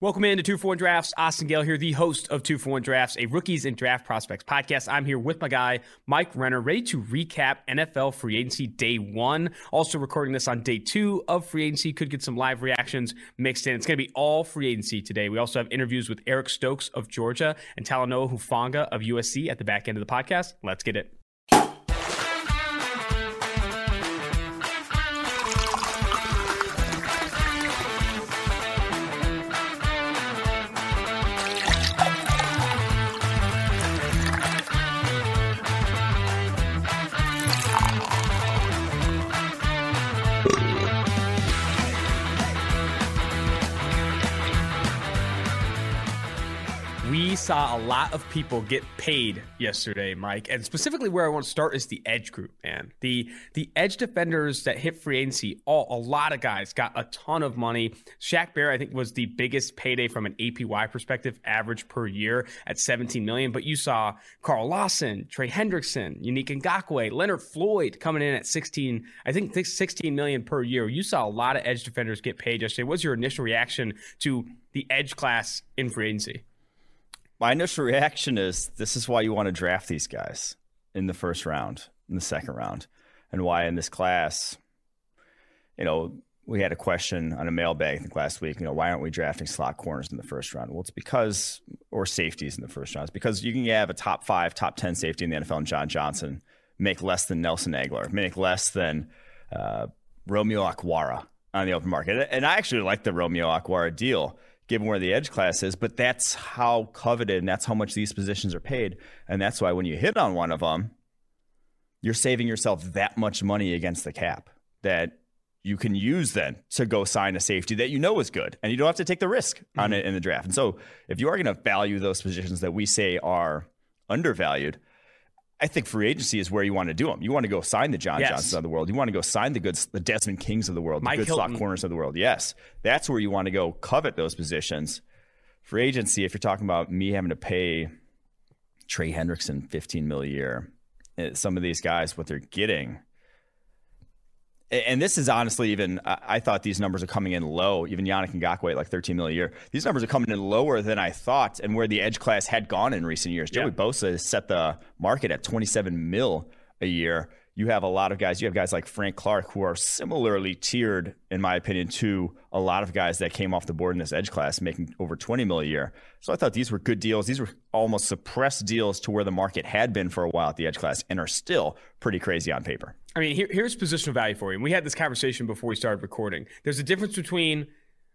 Welcome into Two for One Drafts. Austin Gayle here, the host of Two for One Drafts, a rookies and draft prospects podcast. I'm here with my guy Mike Renner, ready to recap NFL free agency day one. Also recording this on day two of free agency. Could get some live reactions mixed in. It's going to be all free agency today. We also have interviews with Eric Stokes of Georgia and Talanoa Hufanga of USC at the back end of the podcast. Let's get it. Saw a lot of people get paid yesterday, Mike, and specifically where I want to start is the edge group, man. The the edge defenders that hit free agency, all a lot of guys got a ton of money. Shaq Barrett, I think, was the biggest payday from an APY perspective, average per year at 17 million. But you saw Carl Lawson, Trey Hendrickson, Yannick Ngakoue, Leonard Floyd coming in at 16, I think 16 million per year. You saw a lot of edge defenders get paid yesterday. What's your initial reaction to the edge class in free agency? My initial reaction is this is why you want to draft these guys in the first round, in the second round, and why in this class, you know, we had a question on a mailbag I think last week. You know, why aren't we drafting slot corners in the first round? Well, it's because or safeties in the first round. It's because you can have a top five, top ten safety in the NFL, and John Johnson make less than Nelson Agholor, make less than uh, Romeo Okwara on the open market. And I actually like the Romeo Okwara deal given where the edge class is, but that's how coveted and that's how much these positions are paid. And that's why when you hit on one of them, you're saving yourself that much money against the cap that you can use then to go sign a safety that you know is good and you don't have to take the risk mm-hmm. on it in the draft. And so if you are going to value those positions that we say are undervalued, I think free agency is where you want to do them. You want to go sign the John yes. Johnsons of the world. You want to go sign the good, the Desmond Kings of the world, the Mike good Hilton. slot corners of the world. Yes, that's where you want to go covet those positions. Free agency, if you're talking about me having to pay Trey Hendrickson 15 mil a year, eh, some of these guys, what they're getting and this is honestly even I thought these numbers are coming in low. Even Yannick Ngakoue at like 13 million a year. These numbers are coming in lower than I thought, and where the edge class had gone in recent years. Joey yeah. Bosa has set the market at 27 mil a year you have a lot of guys. You have guys like Frank Clark who are similarly tiered, in my opinion, to a lot of guys that came off the board in this edge class, making over 20 mil a year. So I thought these were good deals. These were almost suppressed deals to where the market had been for a while at the edge class and are still pretty crazy on paper. I mean, here, here's positional value for you. And we had this conversation before we started recording. There's a difference between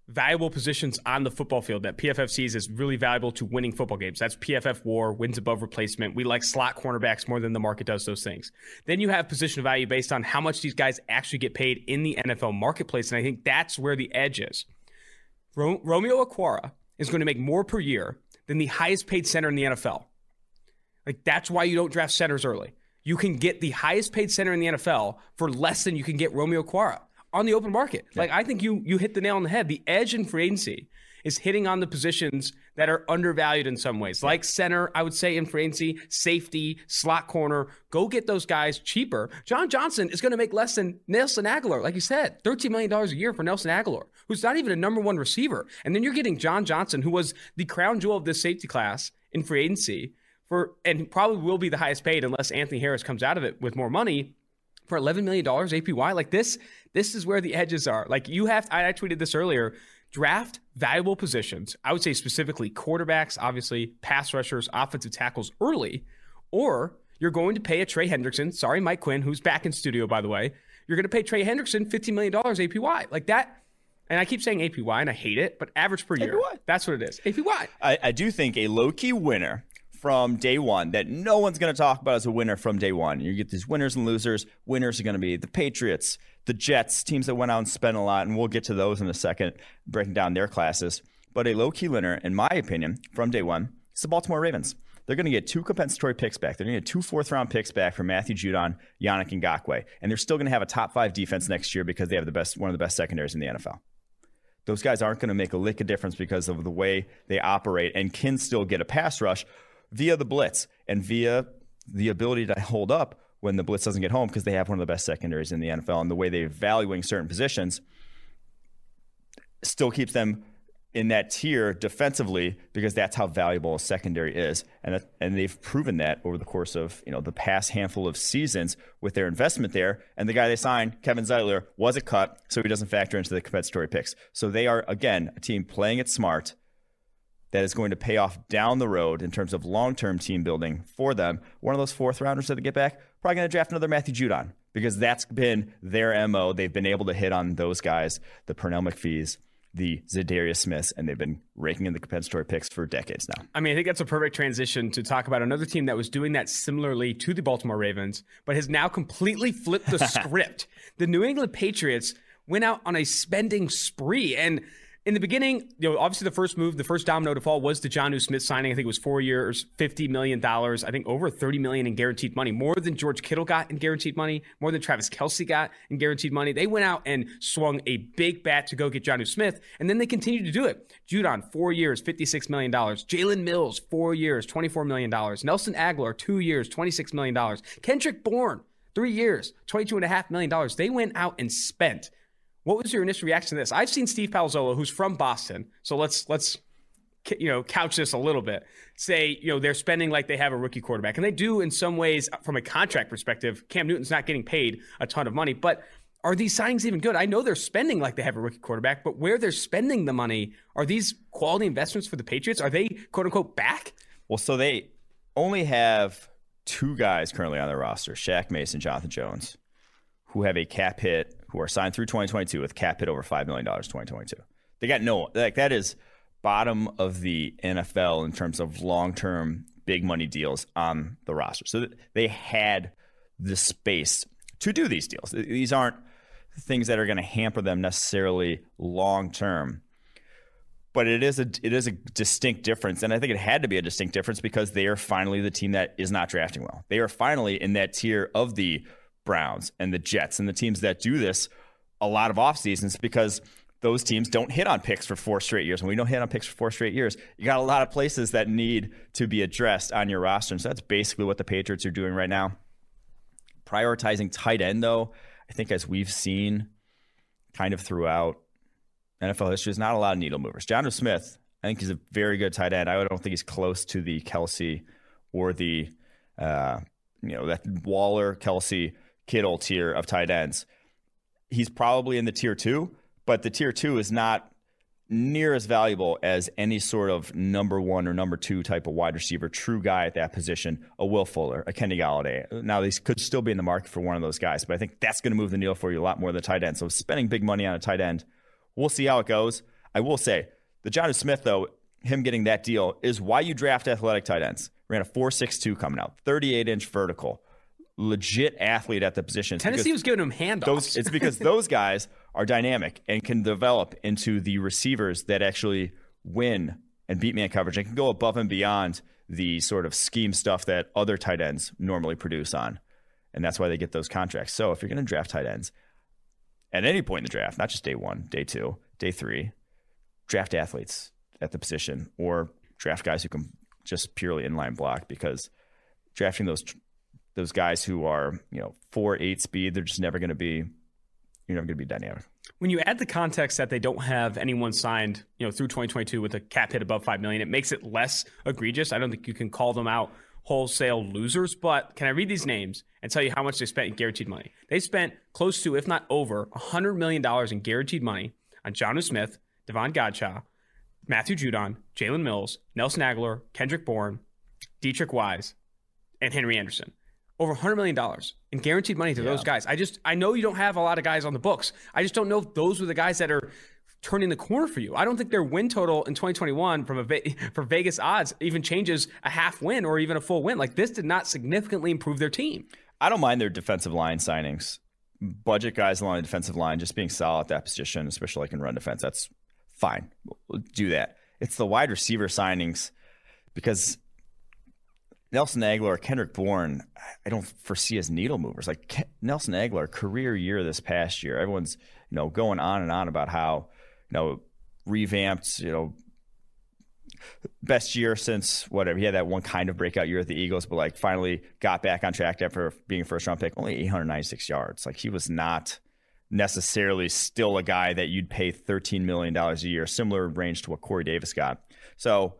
valuable positions on the football field that PFF sees as really valuable to winning football games. That's PFF war, wins above replacement. We like slot cornerbacks more than the market does those things. Then you have position value based on how much these guys actually get paid in the NFL marketplace. And I think that's where the edge is. Ro- Romeo Okwara is going to make more per year than the highest paid center in the NFL. Like that's why you don't draft centers early. You can get the highest paid center in the NFL for less than you can get Romeo Okwara on the open market. Yeah. Like I think you you hit the nail on the head. The edge in free agency is hitting on the positions that are undervalued in some ways, like center. I would say in free agency, safety, slot corner. Go get those guys cheaper. John Johnson is going to make less than Nelson Agholor, like you said, thirteen million dollars a year for Nelson Agholor, who's not even a number one receiver. And then you're getting John Johnson, who was the crown jewel of this safety class in free agency. For, and probably will be the highest paid unless Anthony Harris comes out of it with more money for $11 million APY. Like this, this is where the edges are. Like you have, I, I tweeted this earlier draft valuable positions. I would say specifically quarterbacks, obviously, pass rushers, offensive tackles early, or you're going to pay a Trey Hendrickson, sorry, Mike Quinn, who's back in studio, by the way. You're going to pay Trey Hendrickson $15 million APY. Like that. And I keep saying APY and I hate it, but average per year. APY. That's what it is. APY. I, I do think a low key winner from day one that no one's going to talk about as a winner from day one. You get these winners and losers. Winners are going to be the Patriots, the Jets, teams that went out and spent a lot, and we'll get to those in a second, breaking down their classes. But a low key winner, in my opinion, from day one, is the Baltimore Ravens. They're going to get two compensatory picks back. They're going to get two fourth round picks back from Matthew Judon, Yannick Ngakoue. And they're still going to have a top five defense next year because they have the best, one of the best secondaries in the NFL. Those guys aren't going to make a lick of difference because of the way they operate and can still get a pass rush via the blitz and via the ability to hold up when the blitz doesn't get home because they have one of the best secondaries in the NFL and the way they're valuing certain positions still keeps them in that tier defensively because that's how valuable a secondary is, and that, and they've proven that over the course of you know the past handful of seasons with their investment there. And the guy they signed, Kevin Zeitler, was a cut, so he doesn't factor into the compensatory picks. So they are again a team playing it smart that is going to pay off down the road in terms of long term team building for them. One of those fourth rounders that they get back, probably going to draft another Matthew Judon because that's been their MO. They've been able to hit on those guys, the Pernell McPhees, the Za'Darius Smiths, and they've been raking in the compensatory picks for decades now. I mean, I think that's a perfect transition to talk about another team that was doing that similarly to the Baltimore Ravens, but has now completely flipped the script. The New England Patriots went out on a spending spree and in the beginning, you know, obviously the first move, the first domino to fall was the Jonnu Smith signing. I think it was four years, fifty million dollars. I think over thirty million in guaranteed money, more than George Kittle got in guaranteed money, more than Travis Kelce got in guaranteed money. They went out and swung a big bat to go get Jonnu Smith, and then they continued to do it. Judon, four years, fifty-six million dollars. Jalen Mills, four years, twenty-four million dollars. Nelson Agholor, two years, twenty-six million dollars. Kendrick Bourne, three years, twenty-two and a half million dollars. They went out and spent what was your initial reaction to this? I've seen Steve Palazzolo, who's from Boston, so let's let's you know couch this a little bit. Say you know they're spending like they have a rookie quarterback, and they do in some ways uh, from a contract perspective. Cam Newton's not getting paid a ton of money, but are these signings even good? I know they're spending like they have a rookie quarterback, but where they're spending the money, are these quality investments for the Patriots? Are they quote unquote back? Well, so they only have two guys currently on their roster: Shaq Mason, Jonathan Jones, who have a cap hit who are signed through 2022 with cap hit over $5 million 2022. They got no, like that is bottom of the NFL in terms of long term big money deals on the roster. So they had the space to do these deals. These aren't things that are going to hamper them necessarily long term. But it is a it is a distinct difference, and I think it had to be a distinct difference because they are finally the team that is not drafting well. They are finally in that tier of the Browns and the Jets and the teams that do this a lot of off seasons because those teams don't hit on picks for four straight years. When we don't hit on picks for four straight years, you got a lot of places that need to be addressed on your roster. And so that's basically what the Patriots are doing right now. Prioritizing tight end, though, I think as we've seen kind of throughout NFL history, is not a lot of needle movers. Jonnu Smith, I think he's a very good tight end. I don't think he's close to the Kelce or the, uh, you know, that Waller, Kelce Kittle tier of tight ends. He's probably in the tier two, but the tier two is not near as valuable as any sort of number one or number two type of wide receiver, true guy at that position, a Will Fuller, a Kenny Golladay. Now, these could still be in the market for one of those guys, but I think that's going to move the needle for you a lot more than the tight end. So spending big money on a tight end, we'll see how it goes. I will say, the Jonnu Smith, though, him getting that deal is why you draft athletic tight ends. Ran a 4.62 coming out, 38 inch vertical legit athlete at the position. Tennessee was giving him handoffs. Those, it's because those guys are dynamic and can develop into the receivers that actually win and beat man coverage and can go above and beyond the sort of scheme stuff that other tight ends normally produce on. And that's why they get those contracts. So if you're going to draft tight ends at any point in the draft, not just day one, day two, day three, draft athletes at the position or draft guys who can just purely inline block because drafting those those guys who are you know four eight speed, they're just never going to be you're never going to be dynamic. When you add the context that they don't have anyone signed, you know, through 2022 with a cap hit above five million, it makes it less egregious. I don't think you can call them out wholesale losers, but can I read these names and tell you how much they spent in guaranteed money? They spent close to, if not over, $100 million in guaranteed money on Jonnu Smith, Davon Godchaux, Matthew Judon, Jalen Mills, Nelson Agholor, Kendrick Bourne, Deatrich Wise, and Henry Anderson over $100 million in guaranteed money to yeah. those guys. I just, I know you don't have a lot of guys on the books. I just don't know if those were the guys that are turning the corner for you. I don't think their win total in 2021 from a for Vegas odds even changes a half win or even a full win. Like this did not significantly improve their team. I don't mind their defensive line signings. Budget guys along the defensive line just being solid at that position, especially like in run defense. That's fine. We'll do that. It's the wide receiver signings because Nelson Agholor, Kendrick Bourne, I don't foresee as needle movers. Like Ke- Nelson Agholor, career year this past year. Everyone's you know going on and on about how you know revamped, you know best year since whatever. He had that one kind of breakout year at the Eagles, but like finally got back on track after being a first round pick. Only 896 yards. Like he was not necessarily still a guy that you'd pay $13 million a year, similar range to what Corey Davis got. So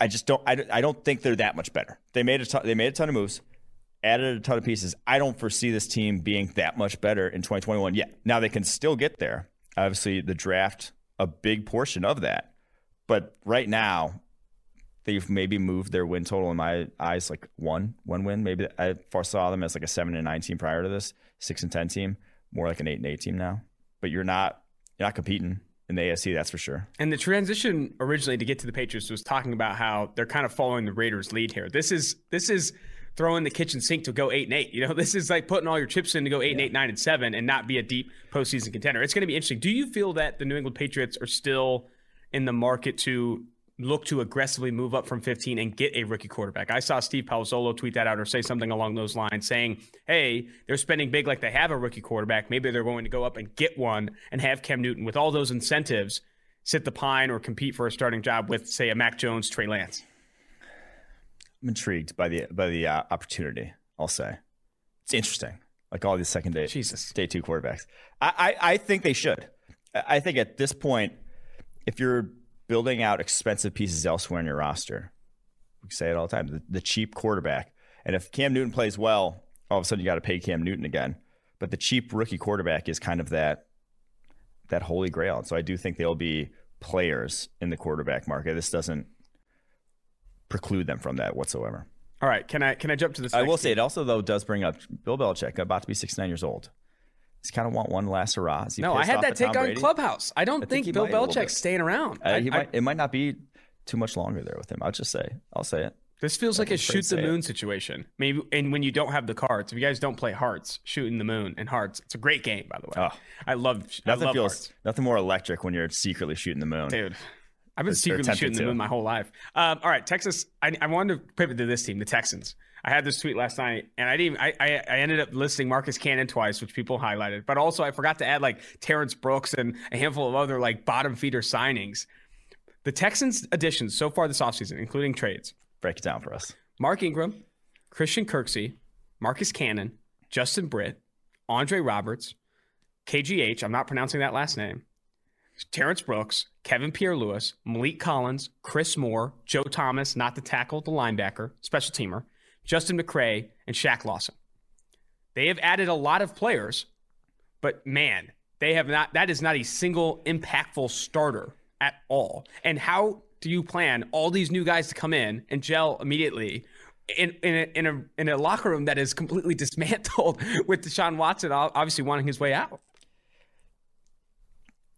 I just don't, I, I don't think they're that much better. They made a ton, they made a ton of moves, added a ton of pieces. I don't foresee this team being that much better in 2021 yet. Now they can still get there. Obviously, the draft, a big portion of that. But right now, they've maybe moved their win total in my eyes like one, one win. Maybe I foresaw them as like a seven and nine team prior to this, six and ten team, more like an eight and eight team now. But you're not you're not competing in the AFC, that's for sure. And the transition originally to get to the Patriots was talking about how they're kind of following the Raiders' lead here. This is this is throwing the kitchen sink to go eight and eight. You know, this is like putting all your chips in to go eight yeah. and eight, nine and seven, and not be a deep postseason contender. It's going to be interesting. Do you feel that the New England Patriots are still in the market to look to aggressively move up from 15 and get a rookie quarterback. I saw Steve Palazzolo tweet that out or say something along those lines saying, hey, they're spending big like they have a rookie quarterback. Maybe they're going to go up and get one and have Cam Newton with all those incentives sit the pine or compete for a starting job with, say, a Mac Jones, Trey Lance. I'm intrigued by the by the uh, opportunity. I'll say it's interesting. Like all these second day, Jesus, day two quarterbacks. I, I, I think they should. I think at this point, if you're building out expensive pieces elsewhere in your roster. We say it all the time the, the cheap quarterback. And if Cam Newton plays well, all of a sudden you got to pay Cam Newton again. But the cheap rookie quarterback is kind of that that holy grail. And so I do think there'll be players in the quarterback market. This doesn't preclude them from that whatsoever. All right, can I can I jump to this? I will say it also though does bring up Bill Belichick about to be 69 years old. He's kind of want one last hurrah. No, I had that take on Clubhouse. I don't I think, think Bill Belichick's staying around. Uh, I, I, might, it might not be too much longer there with him. I'll just say, I'll say it. This feels like a shoot the moon it. situation. Maybe, and when you don't have the cards, if you guys don't play Hearts, shooting the moon and Hearts, it's a great game, by the way. Oh, I love. Nothing I love feels hearts. nothing more electric when you're secretly shooting the moon, dude. I've been secretly shooting the moon my whole life. Um, all right, Texas. I, I wanted to pivot to this team, the Texans. I had this tweet last night, and I didn't. I, I, I ended up listing Marcus Cannon twice, which people highlighted, but also I forgot to add like Terrence Brooks and a handful of other like bottom feeder signings. The Texans' additions so far this offseason, including trades. Break it down for us. Mark Ingram, Christian Kirksey, Marcus Cannon, Justin Britt, Andre Roberts, KGH. I'm not pronouncing that last name. Terrence Brooks, Kevin Pierre Louis, Maliek Collins, Chris Moore, Joe Thomas, not the tackle, the linebacker, special teamer, Justin McCray, and Shaq Lawson. They have added a lot of players, but man, they have not. That is not a single impactful starter at all. And how do you plan all these new guys to come in and gel immediately in in a, in a, in a locker room that is completely dismantled with Deshaun Watson obviously wanting his way out?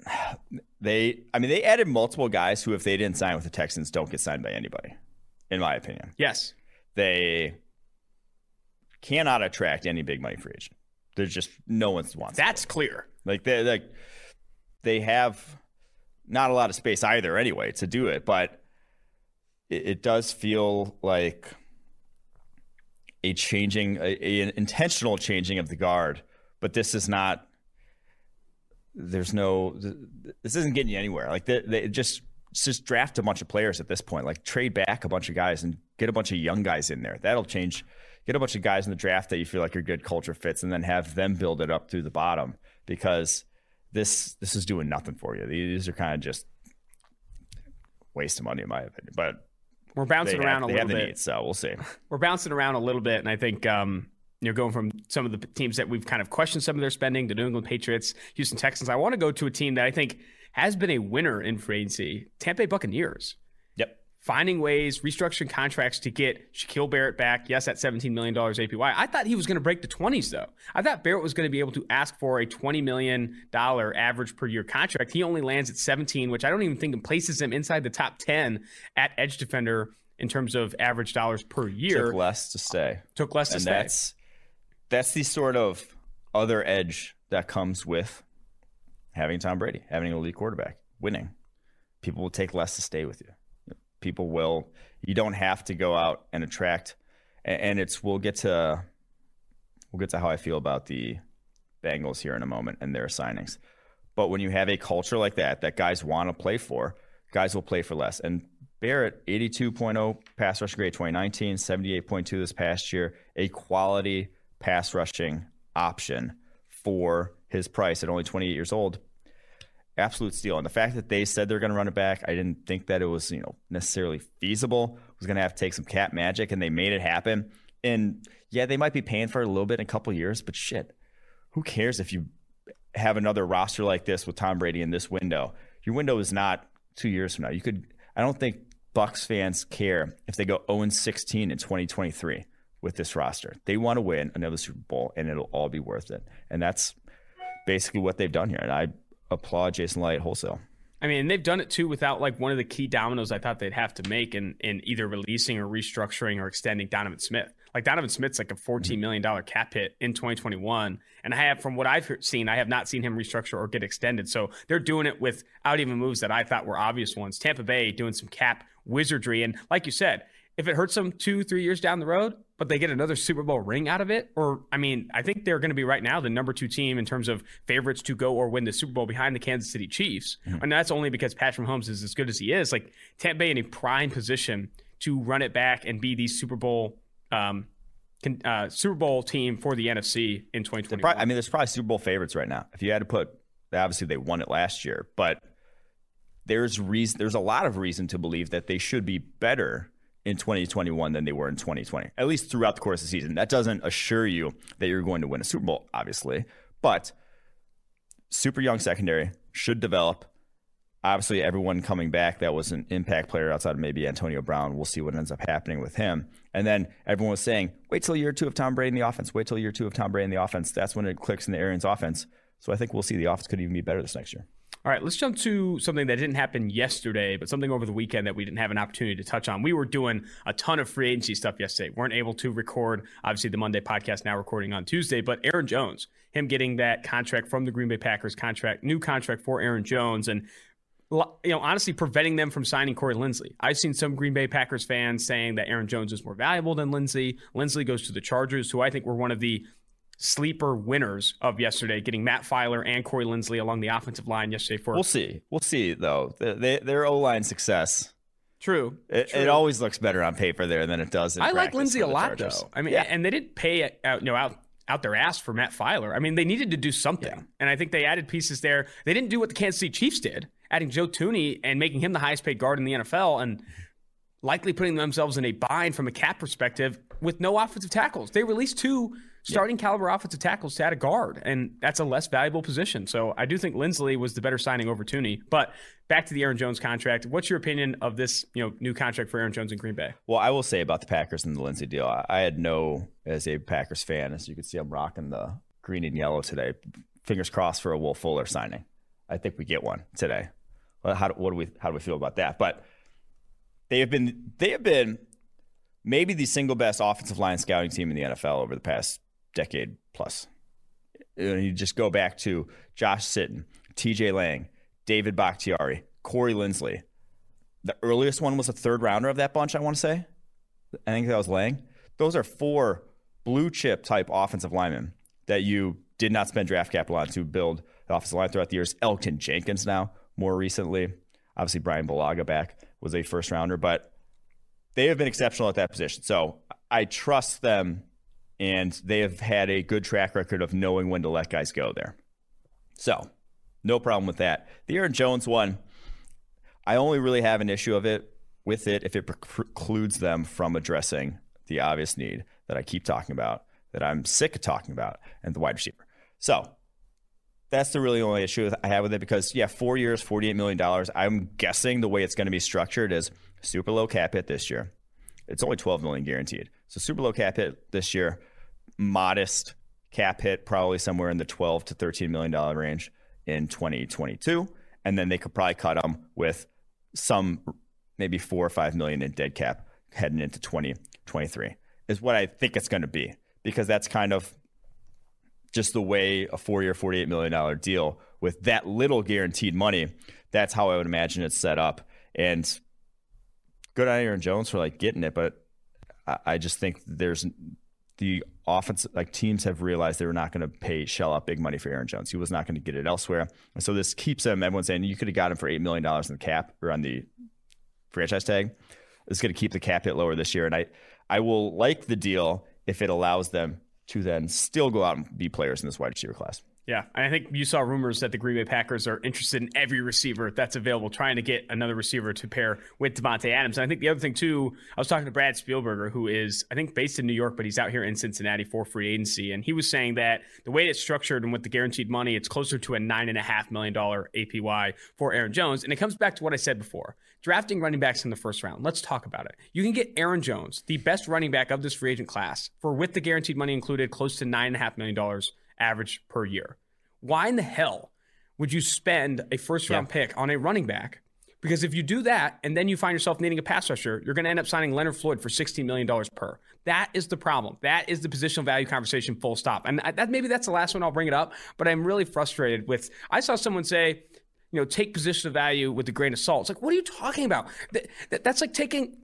They, I mean, they added multiple guys who, if they didn't sign with the Texans, don't get signed by anybody, in my opinion. Yes they cannot attract any big money free agent. There's just no one wants. That's clear. Like they like they have not a lot of space either anyway to do it, but it, it does feel like a changing, a, a, an intentional changing of the guard. But this is not. There's no. This isn't getting you anywhere. Like they, they just just draft a bunch of players at this point. Like trade back a bunch of guys and get a bunch of young guys in there. That'll change. Get a bunch of guys in the draft that you feel like are good culture fits, and then have them build it up through the bottom because this this is doing nothing for you. These are kind of just waste of money in my opinion. But we're bouncing around a little bit, need, so we'll see. We're bouncing around a little bit, and I think. Um, you know, going from some of the teams that we've kind of questioned some of their spending, the New England Patriots, Houston Texans. I want to go to a team that I think has been a winner in free agency, Tampa Bay Buccaneers. Finding ways, restructuring contracts to get Shaquille Barrett back. Yes, at $17 million APY. I thought he was going to break the 20s, though. I thought Barrett was going to be able to ask for a $20 million average per year contract. He only lands at 17, which I don't even think places him inside the top 10 at edge defender in terms of average dollars per year. Took less to stay. Took less to and stay. That's, that's the sort of other edge that comes with having Tom Brady, having an elite quarterback, winning. People will take less to stay with you. People will. You don't have to go out and attract. And it's we'll get to we'll get to how I feel about the Bengals here in a moment and their signings. But when you have a culture like that, that guys want to play for, guys will play for less. And Barrett, 82.0 pass rush grade 2019, 78.2 this past year, a quality pass rushing option for his price at only 28 years old. Absolute steal. And the fact that they said they're going to run it back, I didn't think that it was, you know, necessarily feasible. Was going to have to take some cap magic, and they made it happen. And yeah, they might be paying for it a little bit in a couple years, but shit, who cares if you have another roster like this with Tom Brady in this window? Your window is not two years from now. You could, I don't think Bucks fans care if they go 0 16 in 2023 with this roster. They want to win another Super Bowl, and it'll all be worth it. And that's basically what they've done here. And I applaud Jason Licht wholesale. I mean, they've done it too without like one of the key dominoes I thought they'd have to make in, in either releasing or restructuring or extending Donovan Smith. Like Donovan Smith's like a $14 mm-hmm. cap hit in 2021. And I have, from what I've seen, I have not seen him restructure or get extended. So they're doing it without even moves that I thought were obvious ones. Tampa Bay doing some cap wizardry. And like you said, if it hurts them two, three years down the road, but they get another Super Bowl ring out of it, or I mean, I think they're going to be right now the number two team in terms of favorites to go or win the Super Bowl behind the Kansas City Chiefs. Mm-hmm. And that's only because Patrick Mahomes is as good as he is. Like Tampa Bay in a prime position to run it back and be the Super Bowl. Um, uh, Super Bowl team for the NFC in 2020. I mean, there's probably Super Bowl favorites right now. If you had to put, obviously they won it last year, but there's reason. There's a lot of reason to believe that they should be better in 2021 than they were in 2020, at least throughout the course of the season. That doesn't assure you that you're going to win a Super Bowl, obviously, but super young secondary should develop. Obviously, everyone coming back that was an impact player outside of maybe Antonio Brown. We'll see what ends up happening with him. And then everyone was saying, wait till year two of Tom Brady in the offense. Wait till year two of Tom Brady in the offense. That's when it clicks in the Arians offense. So I think we'll see the offense could even be better this next year. All right, let's jump to something that didn't happen yesterday, but something over the weekend that we didn't have an opportunity to touch on. We were doing a ton of free agency stuff yesterday. weren't able to record, obviously, the Monday podcast now recording on Tuesday, but Aaron Jones, him getting that contract from the Green Bay Packers contract, new contract for Aaron Jones, and you know, honestly, preventing them from signing Corey Linsley. I've seen some Green Bay Packers fans saying that Aaron Jones is more valuable than Linsley. Linsley goes to the Chargers, who I think were one of the sleeper winners of yesterday, getting Matt Feiler and Corey Linsley along the offensive line yesterday. For we'll see, we'll see though. They, their O line success. True. It, True. it, always looks better on paper there than it does. I like Linsley a lot though. I mean, yeah. and they didn't pay out, you know, out out their ass for Matt Feiler. I mean, they needed to do something, yeah. and I think they added pieces there. They didn't do what the Kansas City Chiefs did, adding Joe Thuney and making him the highest paid guard in the NFL, and likely putting themselves in a bind from a cap perspective with no offensive tackles. They released two starting yeah. caliber offensive tackles to add a guard, and that's a less valuable position. So I do think Linsley was the better signing over Thuney. But back to the Aaron Jones contract. What's your opinion of this, you know, new contract for Aaron Jones in Green Bay? Well, I will say about the Packers and the Linsley deal, I had no, as a Packers fan, as you can see, I'm rocking the green and yellow today. Fingers crossed for a Will Fuller signing. I think we get one today. Well, how, what do we how do we feel about that? But they have been they have been maybe the single best offensive line scouting team in the NFL over the past decade plus. You just go back to Josh Sitton, TJ Lang, David Bakhtiari, Corey Linsley. The earliest one was a third rounder of that bunch, I want to say. I think that was Lang. Those are four blue chip type offensive linemen that you did not spend draft capital on to build the offensive line throughout the years. Elgton Jenkins now, more recently. Obviously, Brian Bulaga back was a first rounder, but they have been exceptional at that position. So I trust them and they have had a good track record of knowing when to let guys go there. So, no problem with that. The Aaron Jones one, I only really have an issue of it with it if it precludes them from addressing the obvious need that I keep talking about, that I'm sick of talking about, and the wide receiver. So, that's the really only issue I have with it because, yeah, four years, $48 million. I'm guessing the way it's going to be structured is super low cap hit this year. It's only 12 million guaranteed. So super low cap hit this year, modest cap hit, probably somewhere in the 12 to 13 million dollar range in 2022, and then they could probably cut them with some maybe four or five million in dead cap heading into 2023 is what I think it's going to be because that's kind of just the way a four-year, $48 million deal with that little guaranteed money. That's how I would imagine it's set up. And good on Aaron Jones for like getting it, but I just think there's the offense, like teams have realized they were not going to pay shell out big money for Aaron Jones. He was not going to get it elsewhere. And so this keeps him, everyone's saying you could have got him for $8 million in the cap or on the franchise tag. It's going to keep the cap hit lower this year. And I, I will like the deal if it allows them to then still go out and be players in this wide receiver class. Yeah, and I think you saw rumors that the Green Bay Packers are interested in every receiver that's available, trying to get another receiver to pair with Davante Adams. And I think the other thing too, I was talking to Brad Spielberger, who is I think based in New York, but he's out here in Cincinnati for free agency, and he was saying that the way it's structured and with the guaranteed money, it's closer to a nine and a half million dollar APY for Aaron Jones. And it comes back to what I said before: drafting running backs in the first round. Let's talk about it. You can get Aaron Jones, the best running back of this free agent class, for with the guaranteed money included, close to nine and a half million dollars average per year. Why in the hell would you spend a first round yeah. pick on a running back? Because if you do that and then you find yourself needing a pass rusher, you're going to end up signing Leonard Floyd for $16 million per. That is the problem. That is the positional value conversation, full stop. And that maybe that's the last one I'll bring it up, but I'm really frustrated with. I saw someone say, you know, take position of value with a grain of salt. It's like, what are you talking about? That, that, that's like taking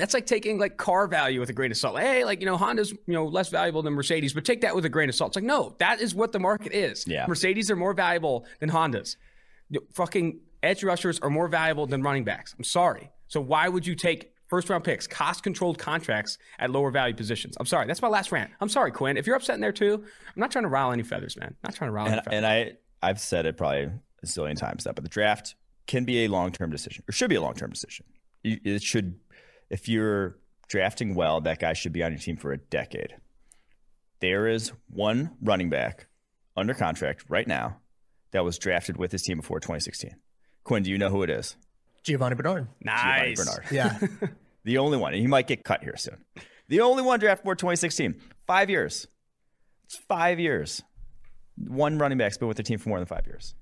that's like taking like car value with a grain of salt. Hey, like you know, Honda's you know less valuable than Mercedes, but take that with a grain of salt. It's like no, that is what the market is. Yeah. Mercedes are more valuable than Hondas. You know, fucking edge rushers are more valuable than running backs. I'm sorry. So why would you take first round picks, cost controlled contracts at lower value positions? I'm sorry. That's my last rant. I'm sorry, Quinn. If you're upset in there too, I'm not trying to rile any feathers, man. I'm not trying to rile and, any feathers. And I I've said it probably a zillion times that, but the draft can be a long term decision or should be a long term decision. It should if you're drafting well, that guy should be on your team for a decade. There is one running back under contract right now that was drafted with his team before 2016. Quinn, do you know who it is? Giovani Bernard. Nice. Giovani Bernard. Yeah. the only one. He might get cut here soon. The only one drafted before 2016. Five years. It's five years. One running back's been with the team for more than five years.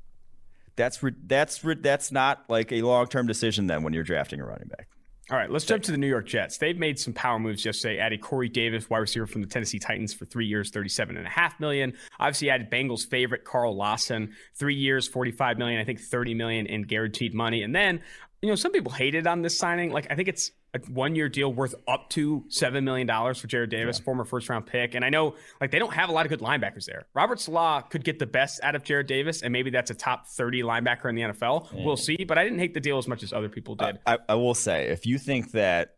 That's that's that's not like a long term decision then when you're drafting a running back. All right, let's jump to the New York Jets. They've made some power moves yesterday. Added Corey Davis, wide receiver from the Tennessee Titans, for three years, thirty-seven and a half million. Obviously, added Bengals' favorite Carl Lawson, three years, forty-five million. I think thirty million in guaranteed money. And then, you know, some people hated on this signing. Like, I think it's a one year deal worth up to $7 million for Jarrad Davis, yeah. former first round pick. And I know like they don't have a lot of good linebackers there. Robert Saleh could get the best out of Jarrad Davis, and maybe that's a top 30 linebacker in the NFL. We'll see. But I didn't hate the deal as much as other people did. I, I will say, if you think that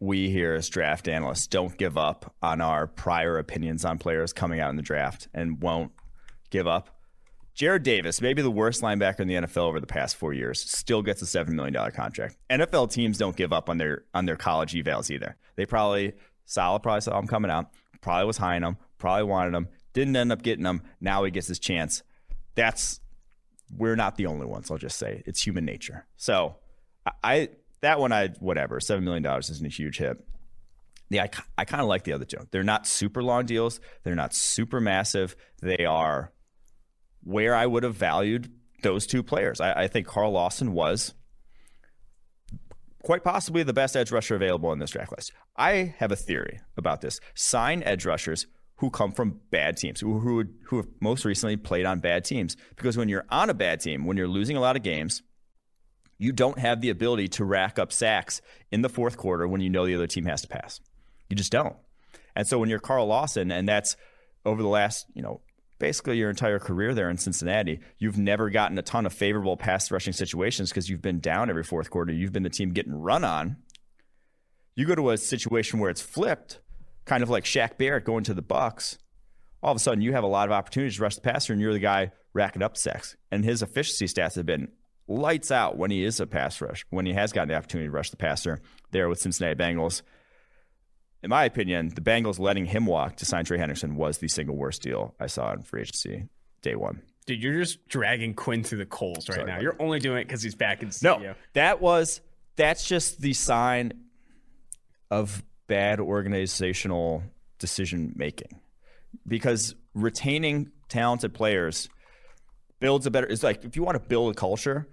we here as draft analysts don't give up on our prior opinions on players coming out in the draft and won't give up, Jarrad Davis, maybe the worst linebacker in the NFL over the past four years, still gets a seven million dollar contract. NFL teams don't give up on their on their college evals either. They probably Saleh probably saw him coming out, probably was high on him, probably wanted him, didn't end up getting him. Now he gets his chance. That's we're not the only ones. I'll just say it's human nature. So I that one I whatever seven million dollars isn't a huge hit. Yeah, I, I kind of like the other two. They're not super long deals. They're not super massive. They are where I would have valued those two players. I, I think Carl Lawson was quite possibly the best edge rusher available in this draft class. I have a theory about this. Sign edge rushers who come from bad teams, who, who, who have most recently played on bad teams. Because when you're on a bad team, when you're losing a lot of games, you don't have the ability to rack up sacks in the fourth quarter when you know the other team has to pass. You just don't. And so when you're Carl Lawson, and that's over the last, you know, basically your entire career there in Cincinnati, you've never gotten a ton of favorable pass rushing situations because you've been down every fourth quarter. You've been the team getting run on. You go to a situation where it's flipped, kind of like Shaq Barrett going to the Bucks. All of a sudden, you have a lot of opportunities to rush the passer, and you're the guy racking up sacks. And his efficiency stats have been lights out when he is a pass rush, when he has gotten the opportunity to rush the passer there with Cincinnati Bengals in my opinion, the Bengals letting him walk to sign Trey Hendrickson was the single worst deal I saw in free agency day one. Dude, you're just dragging Quinn through the coals right Sorry, now. You're only doing it because he's back in studio. No, that was that's just the sign of bad organizational decision making. Because retaining talented players builds a better. It's like if you want to build a culture,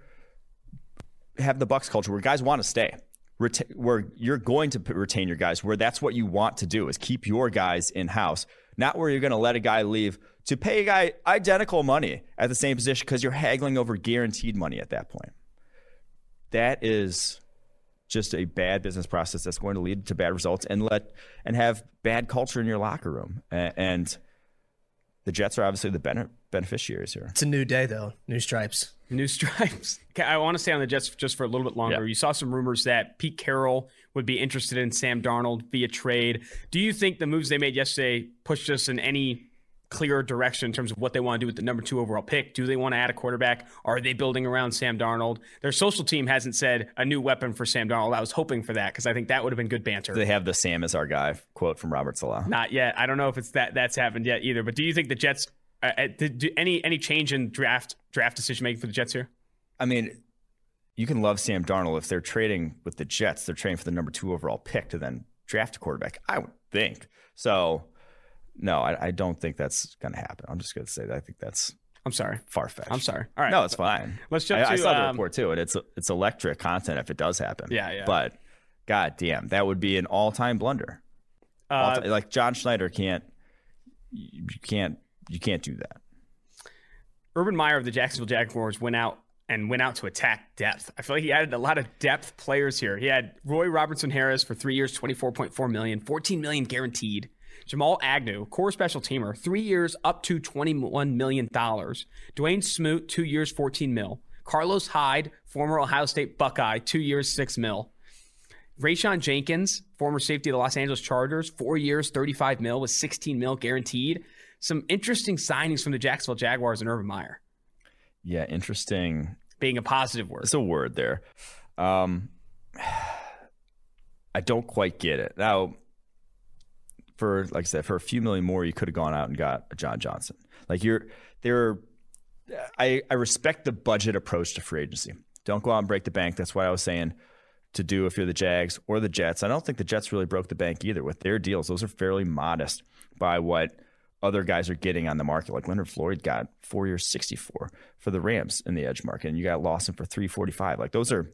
have the bucks culture where guys want to stay where you're going to retain your guys, where that's what you want to do is keep your guys in house, not where you're going to let a guy leave to pay a guy identical money at the same position because you're haggling over guaranteed money at that point. That is just a bad business process that's going to lead to bad results and let and have bad culture in your locker room. And the Jets are obviously the beneficiaries here. It's a new day, though. New stripes. New stripes. Okay, I want to stay on the Jets just for a little bit longer. Yeah. You saw some rumors that Pete Carroll would be interested in Sam Darnold via trade. Do you think the moves they made yesterday pushed us in any clearer direction in terms of what they want to do with the number two overall pick. Do they want to add a quarterback? Are they building around Sam Darnold? Their social team hasn't said a new weapon for Sam Darnold. I was hoping for that because I think that would have been good banter. They have the Sam is our guy quote from Robert Saleh. Not yet. I don't know if it's that that's happened yet either. But do you think the Jets? Uh, uh did, do, any any change in draft draft decision making for the Jets here? I mean, you can love Sam Darnold if they're trading with the Jets. They're trading for the number two overall pick to then draft a quarterback. I would think so. No, I, I don't think that's going to happen. I'm just going to say that I think that's. I'm sorry. Far fetched. I'm sorry. All right. No, it's fine. Let's jump I, to. I saw the um, report too, and it's it's electric content if it does happen. Yeah, yeah. But god damn, that would be an all time blunder. uh, All-time- like John Schneider can't. You can't. You can't do that. Urban Meyer of the Jacksonville Jaguars went out and went out to attack depth. I feel like he added a lot of depth players here. He had Roy Robertson Harris for three years, 24.4 million, 14 million guaranteed. Jamal Agnew, core special teamer, three years up to $21 million. Dawuane Smoot, two years, 14 mil. Carlos Hyde, former Ohio State Buckeye, two years, six mil. Rayshawn Jenkins, former safety of the Los Angeles Chargers, four years, 35 mil with 16 mil guaranteed. Some interesting signings from the Jacksonville Jaguars and Urban Meyer Yeah, interesting. being a positive word. It's a word there. Um, I don't quite get it. Now, for like I said, for a few million more, you could have gone out and got a John Johnson. Like you're there. I I respect the budget approach to free agency. Don't go out and break the bank. That's what I was saying to do if you're the Jags or the Jets. I don't think the Jets really broke the bank either with their deals. Those are fairly modest by what other guys are getting on the market. Like Leonard Floyd got four years, 64 for the Rams in the edge market, and you got Lawson for 345. Like those are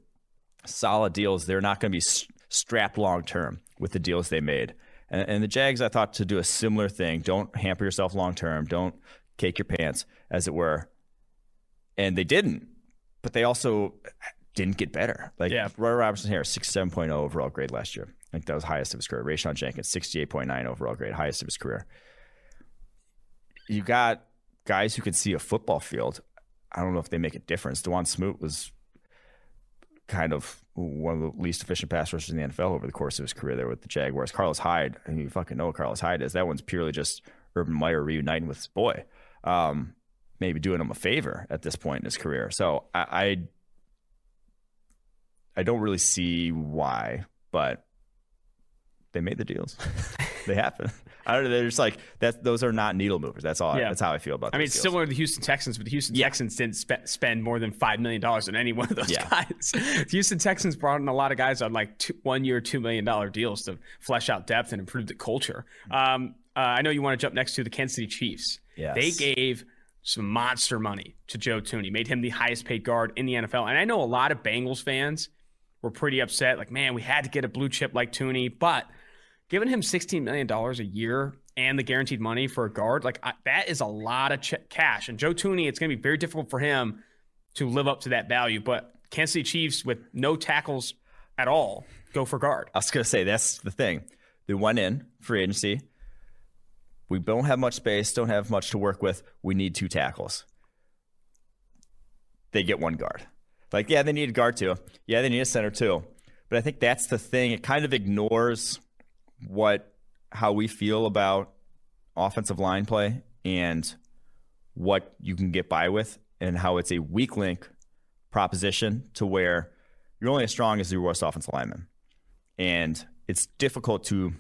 solid deals. They're not going to be s- strapped long term with the deals they made. And, and the Jags, I thought to do a similar thing. Don't hamper yourself long term. Don't cake your pants, as it were. And they didn't, but they also didn't get better. Like Yeah. Roy Robertson here, 67.0 overall grade last year. I think that was highest of his career. Rayshawn Jenkins, 68.9 overall grade, highest of his career. You got guys who can see a football field. I don't know if they make a difference. Dawuane Smoot was kind of one of the least efficient pass rushers in the NFL over the course of his career there with the Jaguars. Carlos Hyde, I mean, you fucking know what Carlos Hyde is. That one's purely just Urban Meyer reuniting with his boy. Um, maybe doing him a favor at this point in his career. So I, I, I don't really see why, but they made the deals. they happen. I don't know. They're just like that. Those are not needle movers. That's all. Yeah. That's how I feel about. I mean, it's deals. similar to the Houston Texans, but the Houston Yeah. Texans didn't spe- spend more than $5 million on any one of those Yeah. guys. The Houston Texans brought in a lot of guys on like two, one year, $2 million deals to flesh out depth and improve the culture. Um, uh, I know you want to jump next to the Kansas City Chiefs. Yes. They gave some monster money to Joe Thuney, made him the highest paid guard in the NFL. And I know a lot of Bengals fans were pretty upset. Like, man, we had to get a blue chip like Thuney, but giving him $16 million a year and the guaranteed money for a guard, like I, that is a lot of ch- cash. And Joe Thuney, it's going to be very difficult for him to live up to that value. But Kansas City Chiefs, with no tackles at all, go for guard. I was going to say that's the thing. They went in free agency. We don't have much space, don't have much to work with. We need two tackles. They get one guard. Like, yeah, they need a guard too. Yeah, they need a center too. But I think that's the thing. It kind of ignores what how we feel about offensive line play and what you can get by with and how it's a weak link proposition to where you're only as strong as your worst offensive lineman and it's difficult to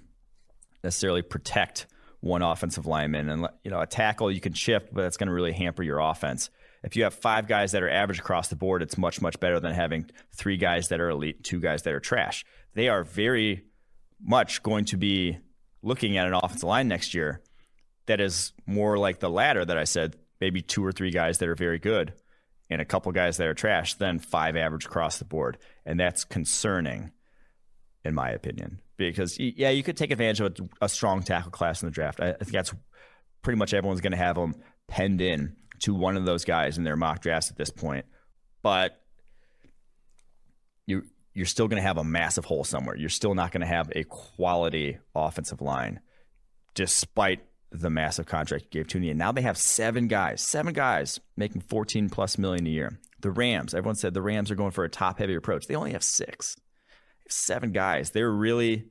necessarily protect one offensive lineman. And you know, a tackle you can chip, but that's going to really hamper your offense. If you have five guys that are average across the board, it's much much better than having three guys that are elite, two guys that are trash. They are very much going to be looking at an offensive line next year that is more like the latter that I said, maybe two or three guys that are very good and a couple guys that are trash, than five average across the board. And that's concerning in my opinion. Because yeah, you could take advantage of a, a strong tackle class in the draft. I, I think that's pretty much everyone's going to have them penned in to one of those guys in their mock drafts at this point. But you you're still going to have a massive hole somewhere. You're still not going to have a quality offensive line, despite the massive contract you gave Thuney. And now they have seven guys, seven guys making 14 plus million a year. The Rams, everyone said the Rams are going for a top heavy approach. They only have six seven guys. They're really,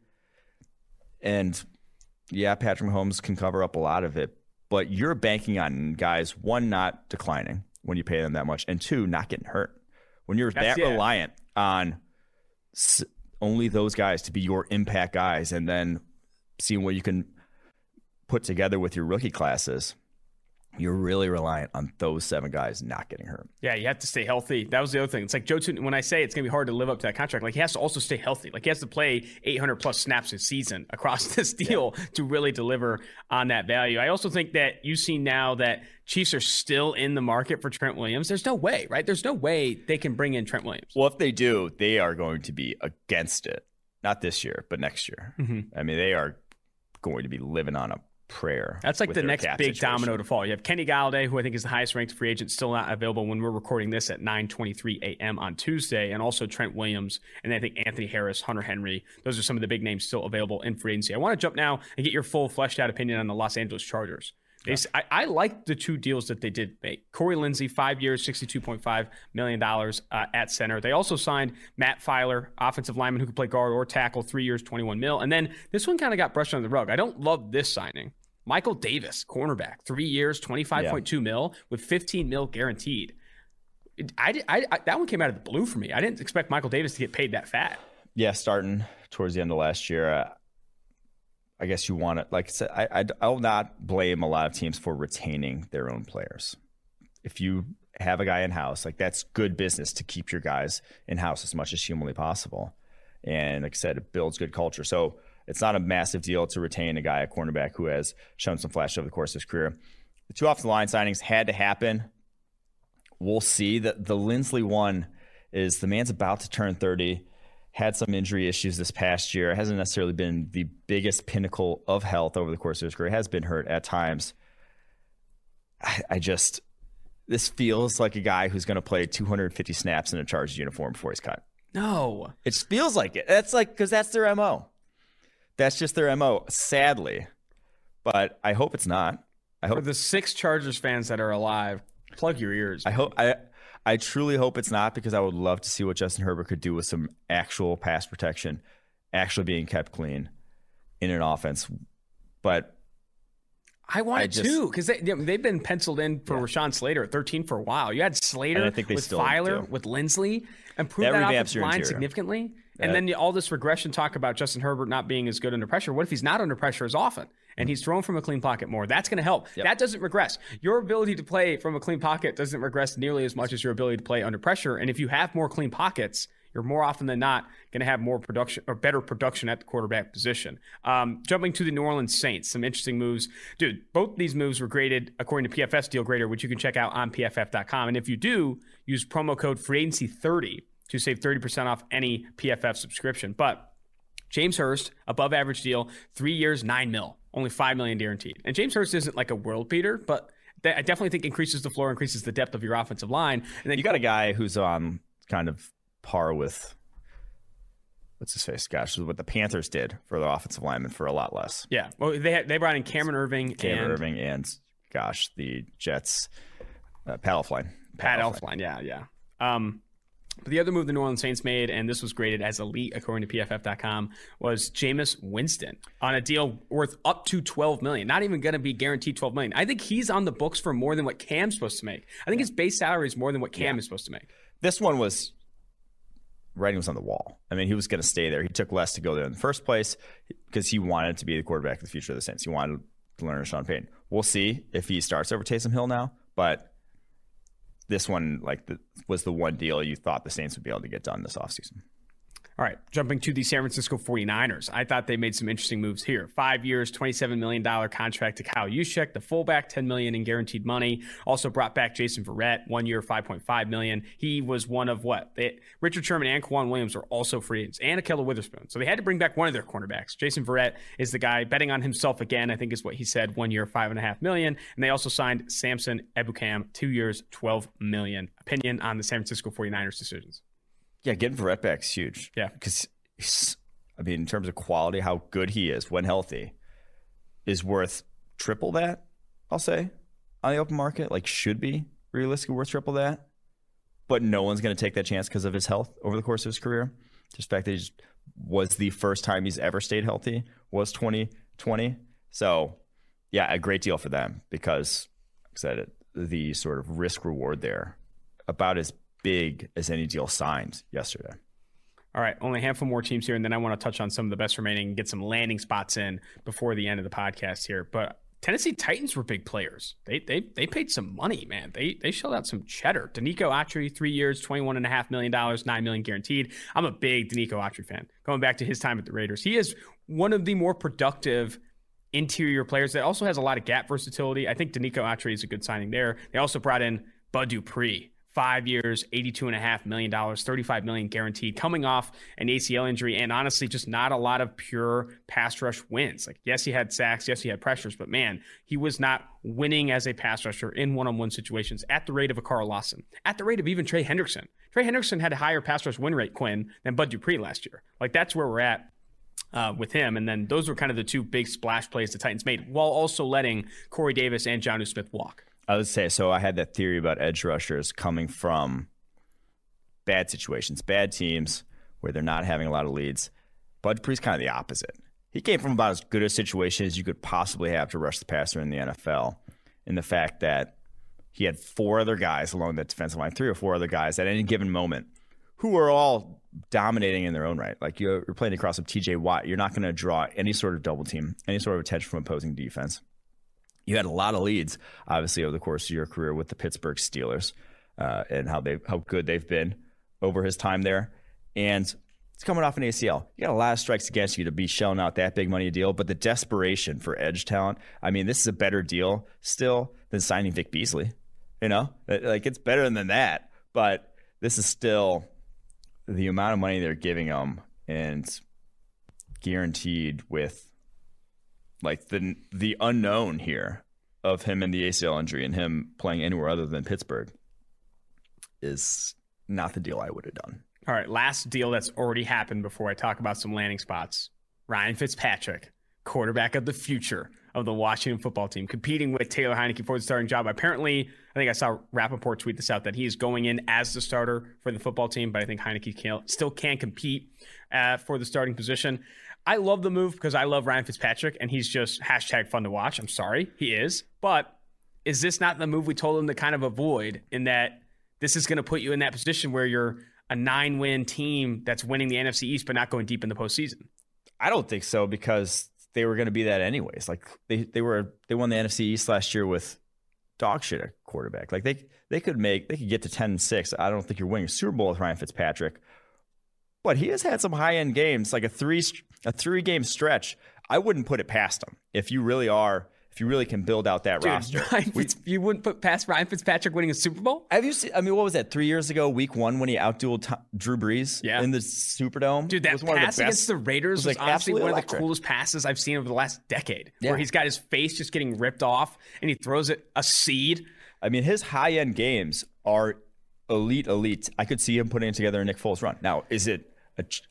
and yeah, Patrick Mahomes can cover up a lot of it, but you're banking on guys one not declining when you pay them that much, and two not getting hurt. When you're That's- that reliant on only those guys to be your impact guys, and then seeing what you can put together with your rookie classes, you're really reliant on those seven guys not getting hurt. Yeah, you have to stay healthy. That was the other thing. It's like Joe. When I say it's going to be hard to live up to that contract, like he has to also stay healthy. Like he has to play 800 plus snaps a season across this deal to really deliver on that value. I also think that you see now that Chiefs are still in the market for Trent Williams. There's no way, right? There's no way they can bring in Trent Williams. Well, if they do, they are going to be against it. Not this year, but next year. Mm-hmm. I mean, they are going to be living on a prayer. That's like the next big situation. domino to fall. You have Kenny Golladay, who I think is the highest ranked free agent, still not available when we're recording this at 9:23 a.m. on Tuesday, and also Trent Williams, and then I think Anthony Harris, Hunter Henry. Those are some of the big names still available in free agency. I want to jump now and get your full fleshed out opinion on the Los Angeles Chargers. They, I, I like the two deals that they did make. Corey Linsley, five years, $62.5 million uh, at center. They also signed Matt Feiler, offensive lineman who could play guard or tackle, three years, 21 mil. And then this one kind of got brushed under the rug. I don't love this signing. Michael Davis, cornerback, three years, 25.2 mil with 15 mil guaranteed. I, I, I, that one came out of the blue for me. I didn't expect Michael Davis to get paid that fat. Yeah, starting towards the end of last year, uh, I guess you want it. Like I said, I, I I will not blame a lot of teams for retaining their own players. If you have a guy in house, like that's good business to keep your guys in house as much as humanly possible. And like I said, it builds good culture. So it's not a massive deal to retain a guy, a cornerback who has shown some flash over the course of his career. The two offensive line signings had to happen. We'll see. that the Linsley one is the man's about to turn 30 had some injury issues this past year. Hasn't necessarily been the biggest pinnacle of health over the course of his career. Has been hurt at times. I, I just this feels like a guy who's going to play 250 snaps in a Chargers uniform before he's cut. No. It feels like it. That's like because that's their mo. That's just their mo. Sadly, but I hope it's not. I For hope. the six Chargers fans that are alive, plug your ears. I hope. I. I truly hope it's not because I would love to see what Justin Herbert could do with some actual pass protection, actually being kept clean in an offense. But I want I it just- too because they, they've been penciled in for Rashawn Slater at 13 for a while. You had Slater And I think they with still Feiler, do. with Linsley, improved That that, offensive line interior. significantly. And then you- all this regression talk about Justin Herbert not being as good under pressure. What if he's not under pressure as often and he's thrown from a clean pocket more? That's going to help. That doesn't regress. Your ability to play from a clean pocket doesn't regress nearly as much as your ability to play under pressure. And if you have more clean pockets, you're more often than not going to have more production or better production at the quarterback position. Um, jumping to the New Orleans Saints, some interesting moves. Dude, both these moves were graded according to PFS Deal Grader, which you can check out on pff.com. And if you do, use promo code FreeAgency30 to save 30% off any PFF subscription. But James Hurst, above average deal, three years, nine mil, only five million guaranteed. And James Hurst isn't like a world beater, but that I definitely think increases the floor, increases the depth of your offensive line. And then you got a guy who's on kind of par with what's his face? Gosh, what the Panthers did for their offensive lineman for a lot less. Yeah, well, they had, they brought in Cameron Erving Cam and Erving and gosh, the Jets, uh, Pat Elflein. Pat Elflein. Elflein. Yeah, yeah. Um, but the other move the New Orleans Saints made, and this was graded as elite according to PFF.com, was Jameis Winston on a deal worth up to 12 million. Not even going to be guaranteed 12 million. I think he's on the books for more than what Cam's supposed to make. I think his base salary is more than what Cam is supposed to make. This one was writing was on the wall. I mean, he was going to stay there. He took less to go there in the first place because he wanted to be the quarterback of the future of the Saints. He wanted to learn Sean Payton. We'll see if he starts over Taysom Hill now, but this one like the, was the one deal you thought the Saints would be able to get done this offseason. All right, jumping to the San Francisco 49ers. I thought they made some interesting moves here. Five years, $27 million contract to Kyle Juszczyk, the fullback, 10 million in guaranteed money. Also brought back Jason Verrett, one year, 5.5 million. He was one of what? They, Richard Sherman and K'Waun Williams are also free agents, and Ahkello Witherspoon. So they had to bring back one of their cornerbacks. Jason Verrett is the guy betting on himself again, I think is what he said, one year, 5.5 million. And they also signed Samson Ebukam, two years, 12 million. Opinion on the San Francisco 49ers decisions. Yeah, getting Verrett back is huge. Yeah. because I mean, in terms of quality, how good he is when healthy is worth triple that. I'll say on the open market, like should be realistically worth triple that. But no one's going to take that chance because of his health over the course of his career. Just the fact that he just was the first time he's ever stayed healthy was 2020. So yeah, a great deal for them because, like I said, the sort of risk reward there about as big as any deal signed yesterday. All right, only a handful more teams here, and then I want to touch on some of the best remaining and get some landing spots in before the end of the podcast here. But Tennessee Titans were big players. They they they paid some money, man. They they shelled out some cheddar. Denico Autry, three years, twenty one and a half million dollars, nine million guaranteed. I'm a big Denico Autry fan. Going back to his time at the Raiders, he is one of the more productive interior players that also has a lot of gap versatility. I think Denico Autry is a good signing there. They also brought in Bud Dupree, five years, $82.5 million, 35 million guaranteed, coming off an ACL injury, and honestly, just not a lot of pure pass rush wins. Like, yes, he had sacks, yes, he had pressures, but man, he was not winning as a pass rusher in one on one situations at the rate of a Carl Lawson, at the rate of even Trey Hendrickson. Trey Hendrickson had a higher pass rush win rate, Quinn, than Bud Dupree last year. Like, that's where we're at. Uh, with him. And then those were kind of the two big splash plays the Titans made while also letting Corey Davis and Jonnu Smith walk. I would say so. I had that theory about edge rushers coming from bad situations, bad teams where they're not having a lot of leads. Bud Dupree's kind of the opposite. He came from about as good a situation as you could possibly have to rush the passer in the NFL. In the fact that he had four other guys along the defensive line, three or four other guys at any given moment, who are all dominating in their own right. Like you're, playing across with TJ Watt, you're not going to draw any sort of double team, any sort of attention from opposing defense you had a lot of leads, obviously, over the course of your career with the Pittsburgh Steelers uh, and how they how good they've been over his time there. And it's coming off an ACL. You got a lot of strikes against you to be shelling out that big money deal, but the desperation for edge talent. I mean, this is a better deal still than signing Vic Beasley. You know, like it's better than that, but this is still the amount of money they're giving him and guaranteed with like the the unknown here of him and the ACL injury and him playing anywhere other than Pittsburgh is not the deal I would have done. All right, last deal that's already happened before I talk about some landing spots. Ryan Fitzpatrick, quarterback of the future of the Washington football team, competing with Taylor Heinicke for the starting job. Apparently, I think I saw Rappaport tweet this out that he is going in as the starter for the football team, but I think Heinicke can, still can compete uh, for the starting position. I love the move because I love Ryan Fitzpatrick and he's just hashtag fun to watch. I'm sorry, he is. But is this not the move we told him to kind of avoid in that this is going to put you in that position where you're a nine win team that's winning the NFC East but not going deep in the postseason? I don't think so because they were going to be that anyways. Like they, they were they won the NFC East last year with dog shit at quarterback. Like they they could make they could get to 10-6. I don't think you're winning a Super Bowl with Ryan Fitzpatrick. But he has had some high end games, like a three a three game stretch. I wouldn't put it past him if you really are. If you really can build out that Dude, roster, we, you wouldn't put past Ryan Fitzpatrick winning a Super Bowl. Have you seen? I mean, what was that? Three years ago, Week One, when he outdueled Tom, Drew Brees yeah. in the Superdome. Dude, that was one pass the best. against the Raiders was, was like honestly one electric. of the coolest passes I've seen over the last decade. Yeah. Where he's got his face just getting ripped off, and he throws it a seed. I mean, his high end games are elite, elite. I could see him putting together a Nick Foles run. Now, is it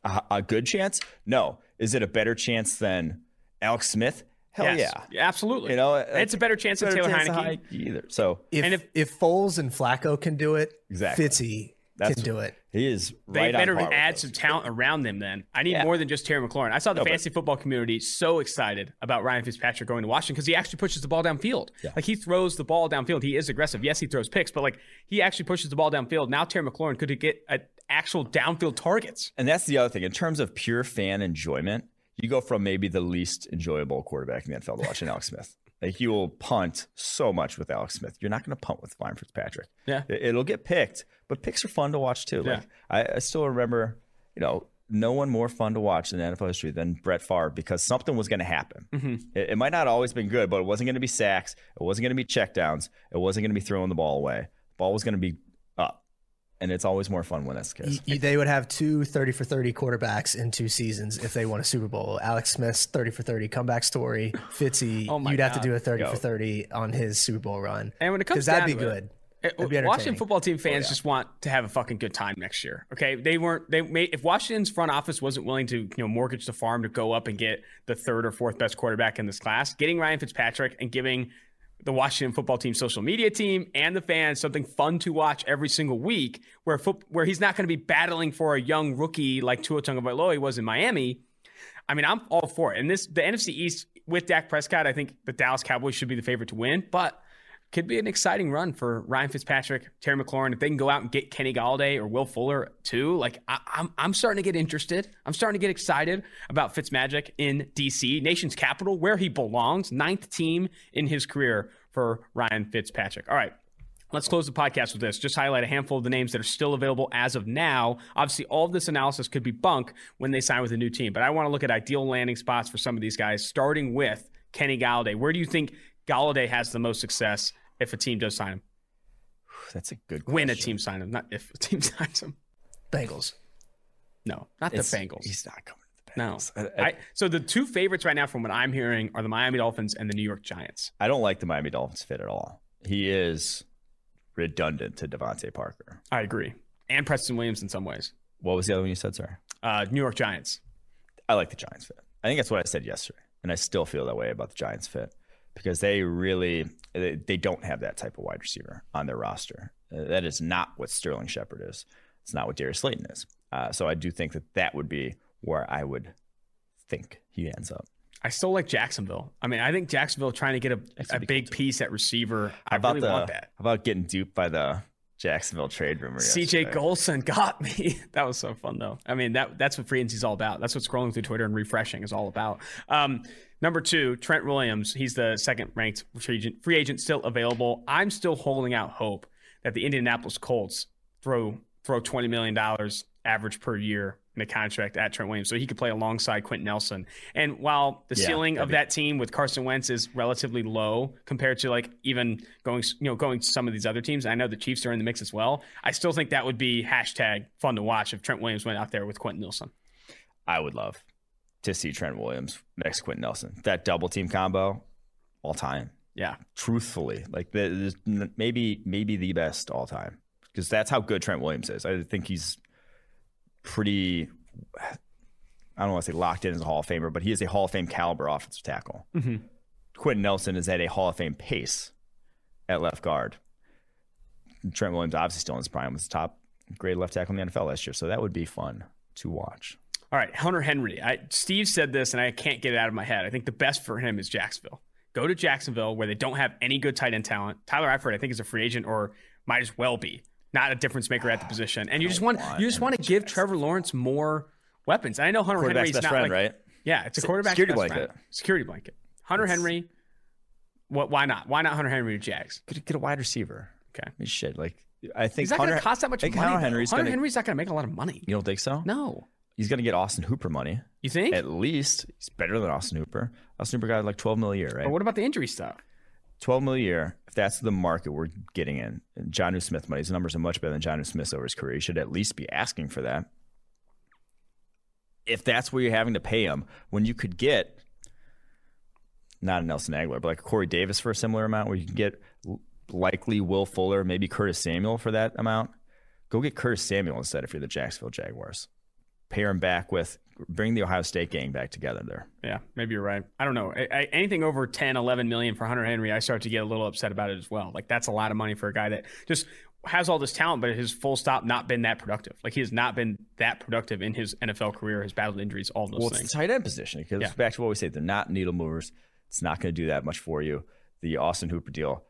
a, a, good chance? No. Is it a better chance than Alex Smith? Hell yes. yeah. absolutely. You know, it's a better chance than Taylor chance Heinicke. either. So if, and if if Foles and Flacco can do it, exactly. Fitzy That's, can do it. He is. They right better add some talent around them. Then I need yeah. more than just Terry McLaurin. I saw the no, fantasy but, football community so excited about Ryan Fitzpatrick going to Washington because he actually pushes the ball downfield. Yeah. Like he throws the ball downfield. He is aggressive. Yes, he throws picks, but like he actually pushes the ball downfield. Now Terry McLaurin could get a, actual downfield targets. And that's the other thing. In terms of pure fan enjoyment, you go from maybe the least enjoyable quarterback in the NFL to watching Alex Smith. Like you will punt so much with Alex Smith. You're not going to punt with Ryan Fitzpatrick. Yeah, it'll get picked, but picks are fun to watch too. Like I, I still remember, you know, no one more fun to watch in NFL history than Brett Favre because something was going to happen. Mm-hmm. It, it, might not always been good, but it wasn't going to be sacks. It wasn't going to be checkdowns. It wasn't going to be throwing the ball away. The ball was going to be and it's always more fun when that's the case. they would have two 30 for 30 quarterbacks in two seasons if they won a Super Bowl. Alex Smith's 30 for 30 comeback story. Fitzy, oh you'd God. have to do a 30 Yo. for 30 on his Super Bowl run. And when it comes eh, that'd be good. It, Washington football team oh, fans oh, yeah. just want to have a fucking good time next year. Okay, they weren't. They made if Washington's front office wasn't willing to you know mortgage the farm to go up and get the third or fourth best quarterback in this class, getting Ryan Fitzpatrick and giving the Washington football team social media team and the fans something fun to watch every single week where where he's not going to be battling for a young rookie like Tua Tagovailoa was in Miami. I mean, I'm all for it. And this the NFC East with Dak Prescott, I think the Dallas Cowboys should be the favorite to win, but could be an exciting run for Ryan Fitzpatrick, Terry McLaurin. If they can go out and get Kenny Golladay or Will Fuller too, like I, am I'm, I'm starting to get interested. I'm starting to get excited about Fitzmagic in DC, nation's capital, where he belongs. Ninth team in his career for Ryan Fitzpatrick. All right. Let's close the podcast with this. Just highlight a handful of the names that are still available as of now. Obviously, all of this analysis could be bunk when they sign with a new team, but I want to look at ideal landing spots for some of these guys, starting with Kenny Golladay. Where do you think Golladay has the most success if a team does sign him? That's a good question. When a team signs him, not if a team signs him. Bengals. No, not it's, the Bengals. He's not coming to the Bengals. No. I, I, so the two favorites right now, from what I'm hearing, are the Miami Dolphins and the New York Giants. I don't like the Miami Dolphins fit at all. He is redundant to DeVante Parker. I agree. And Preston Williams in some ways. What was the other one you said, sir? Uh, New York Giants. I like the Giants fit. I think that's what I said yesterday. And I still feel that way about the Giants fit because they really they don't have that type of wide receiver on their roster. Uh, that is not what Sterling Shepard is. It's not what Darius Slayton is. Uh, so I do think that that would be where I would think he ends up. I still like Jacksonville. I mean, I think Jacksonville trying to get a, a big piece at receiver. I really the, want that. How about getting duped by the Jacksonville trade rumor? CJ Golson got me. that was so fun though. I mean, that that's what free agency is all about. That's what scrolling through Twitter and refreshing is all about. Um, number two, Trent Williams. He's the second ranked free agent, free agent still available. I'm still holding out hope that the Indianapolis Colts throw throw twenty million dollars average per year in a contract at Trent Williams, so he could play alongside Quenton Nelson. And while the yeah, ceiling of be- that team with Carson Wentz is relatively low compared to like even going you know going to some of these other teams, I know the Chiefs are in the mix as well. I still think that would be hashtag fun to watch if Trent Williams went out there with Quenton Nelson. I would love to see Trent Williams next Quenton Nelson. That double team combo, all time. Yeah, truthfully, like the, maybe maybe the best all time because that's how good Trent Williams is. I think he's pretty. I don't want to say locked in as a Hall of Famer, but he is a Hall of Fame caliber offensive tackle. Mm-hmm. Quenton Nelson is at a Hall of Fame pace at left guard. Trent Williams obviously still in his prime was the top grade left tackle in the NFL last year, so that would be fun to watch. All right, Hunter Henry. I, Steve said this, and I can't get it out of my head. I think the best for him is Jacksonville. Go to Jacksonville where they don't have any good tight end talent. Tyler Eifert, I think, is a free agent or might as well be not a difference maker at the position. And you just want, want you just want to give Trevor Lawrence more weapons. And I know Hunter Henry's best not friend, like, right? Yeah, it's a quarterback security blanket. Friend. Security blanket. Hunter it's, Henry. What? Why not? Why not Hunter Henry to Jags? Get, get a wide receiver. Okay. I mean, shit. Like I think he's not going to cost that much money. Hunter Henry's, Hunter gonna, Henry's not going to make a lot of money. You don't think so? No. He's going to get Austin Hooper money. You think? At least he's better than Austin Hooper. Austin Hooper got like twelve mil a year, right? But what about the injury stuff? 12 mil a year, if that's the market we're getting in, Jonnu Smith money, his numbers are much better than Jonnu Smith's over his career. You should at least be asking for that. If that's where you're having to pay him, when you could get not a Nelson Agholor, but like Corey Davis for a similar amount, where you can get likely Will Fuller, maybe Curtis Samuel for that amount, go get Curtis Samuel instead if you're the Jacksonville Jaguars. Pair him back with bring the Ohio State gang back together there. Yeah, maybe you're right. I don't know. I, I, anything over 10, 11 million for Hunter Henry, I start to get a little upset about it as well. Like that's a lot of money for a guy that just has all this talent, but his full stop not been that productive. Like he has not been that productive in his NFL career. Has battled injuries, all those well, things. It's tight end position. Because yeah. back to what we say, they're not needle movers. It's not going to do that much for you. The Austin Hooper deal,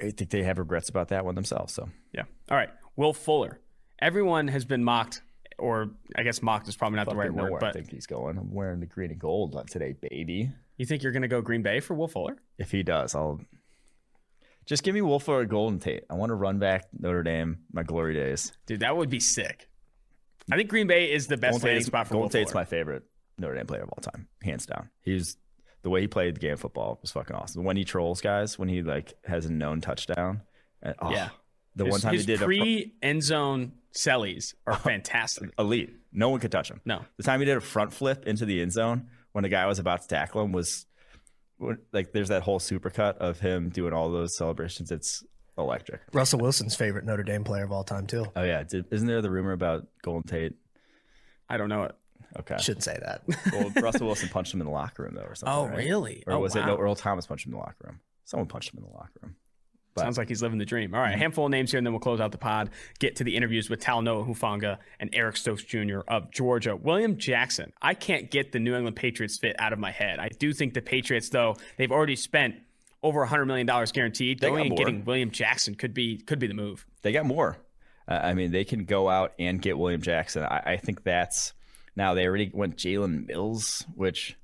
I think they have regrets about that one themselves. So yeah. All right, Will Fuller. Everyone has been mocked or I guess mocked is probably not the right word. But I think he's going. I'm wearing the green and gold today, baby. You think you're going to go Green Bay for Will Fuller? If he does, I'll just give me Will Fuller, Golden Tate. I want to run back Notre Dame, my glory days. Dude, that would be sick. I think Green Bay is the best Golden landing spot for Golden Will Tate's Fuller. my favorite Notre Dame player of all time, hands down. He's the way he played the game of football was fucking awesome. When he trolls guys, when he like has a known touchdown, and, oh, yeah. The one time he did pre a, end zone Sellies are oh, fantastic. Elite. No one could touch him. No. The time he did a front flip into the end zone when the guy was about to tackle him was like there's that whole supercut of him doing all those celebrations. It's electric. Russell Wilson's favorite Notre Dame player of all time too. Oh yeah, Did, isn't there the rumor about Golden Tate? I don't know it. Okay, shouldn't say that. well, Russell Wilson punched him in the locker room though, or something. Oh right? really? Or oh, was wow. it no? Earl Thomas punched him in the locker room. Someone punched him in the locker room. But, Sounds like he's living the dream. All right, mm-hmm. handful of names here, and then we'll close out the pod. Get to the interviews with Talanoa Hufanga and Eric Stokes Jr. of Georgia. William Jackson. I can't get the New England Patriots fit out of my head. I do think the Patriots, though, they've already spent over $100 million guaranteed. They Going and getting William Jackson could be could be the move. They got more. Uh, I mean, they can go out and get William Jackson. I, I think that's now they already went Jalen Mills, which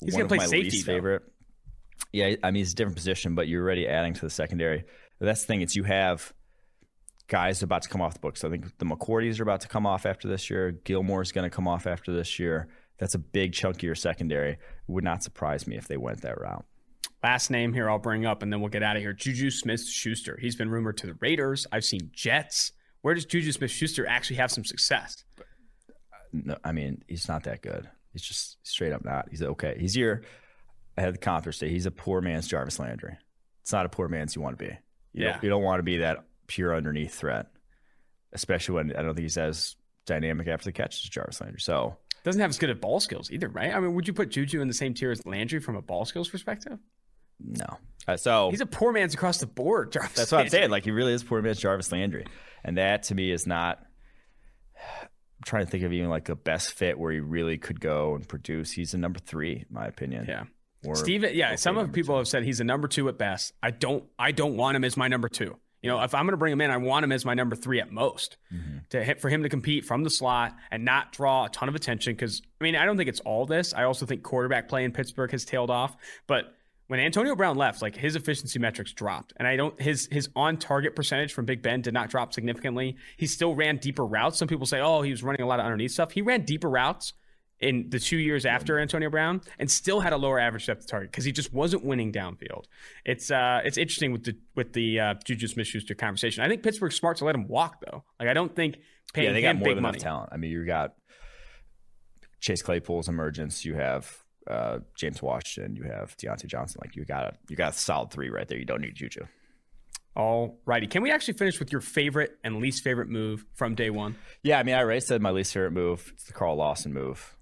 he's going to play safety. Favorite. Yeah, I mean, it's a different position, but you're already adding to the secondary. That's the thing. It's you have guys about to come off the books. I think the McCourties are about to come off after this year. Gilmore's going to come off after this year. That's a big chunk of your secondary. It would not surprise me if they went that route. Last name here I'll bring up, and then we'll get out of here. Juju Smith Schuster. He's been rumored to the Raiders. I've seen Jets. Where does Juju Smith Schuster actually have some success? No, I mean, he's not that good. He's just straight up not. He's okay. He's your, I had the conference say, he's a poor man's Jarvis Landry. It's not a poor man's you want to be. You yeah. Don't, you don't want to be that pure underneath threat, especially when I don't think he's as dynamic after the catch as Jarvis Landry. So, doesn't have as good at ball skills either, right? I mean, would you put Juju in the same tier as Landry from a ball skills perspective? No. Uh, so he's a poor man's across the board. Jarvis that's what I'm saying. Like he really is poor man's Jarvis Landry, and that to me is not. I'm trying to think of even like a best fit where he really could go and produce. He's a number three, in my opinion. Yeah. Or Steven, yeah, some of people two. have said he's a number two at best. I don't, I don't want him as my number two. You know, if I'm going to bring him in, I want him as my number three at most mm-hmm. to hit for him to compete from the slot and not draw a ton of attention. Because I mean, I don't think it's all this. I also think quarterback play in Pittsburgh has tailed off, but when Antonio Brown left, like his efficiency metrics dropped, and I don't his his on target percentage from Big Ben did not drop significantly. He still ran deeper routes. Some people say, oh, he was running a lot of underneath stuff. He ran deeper routes in the two years after Antonio Brown, and still had a lower average depth of target because he just wasn't winning downfield. It's uh it's interesting with the with the uh, Juju Smith-Schuster conversation. I think Pittsburgh's smart to let him walk though. Like I don't think paying yeah, they got more than money. talent. I mean, you got Chase Claypool's emergence. You have uh, James Washington, you have Diontae Johnson. Like you got a you got a solid three right there. You don't need Juju. All righty. Can we actually finish with your favorite and least favorite move from day one? Yeah, I mean, I already said my least favorite move. It's the Carl Lawson move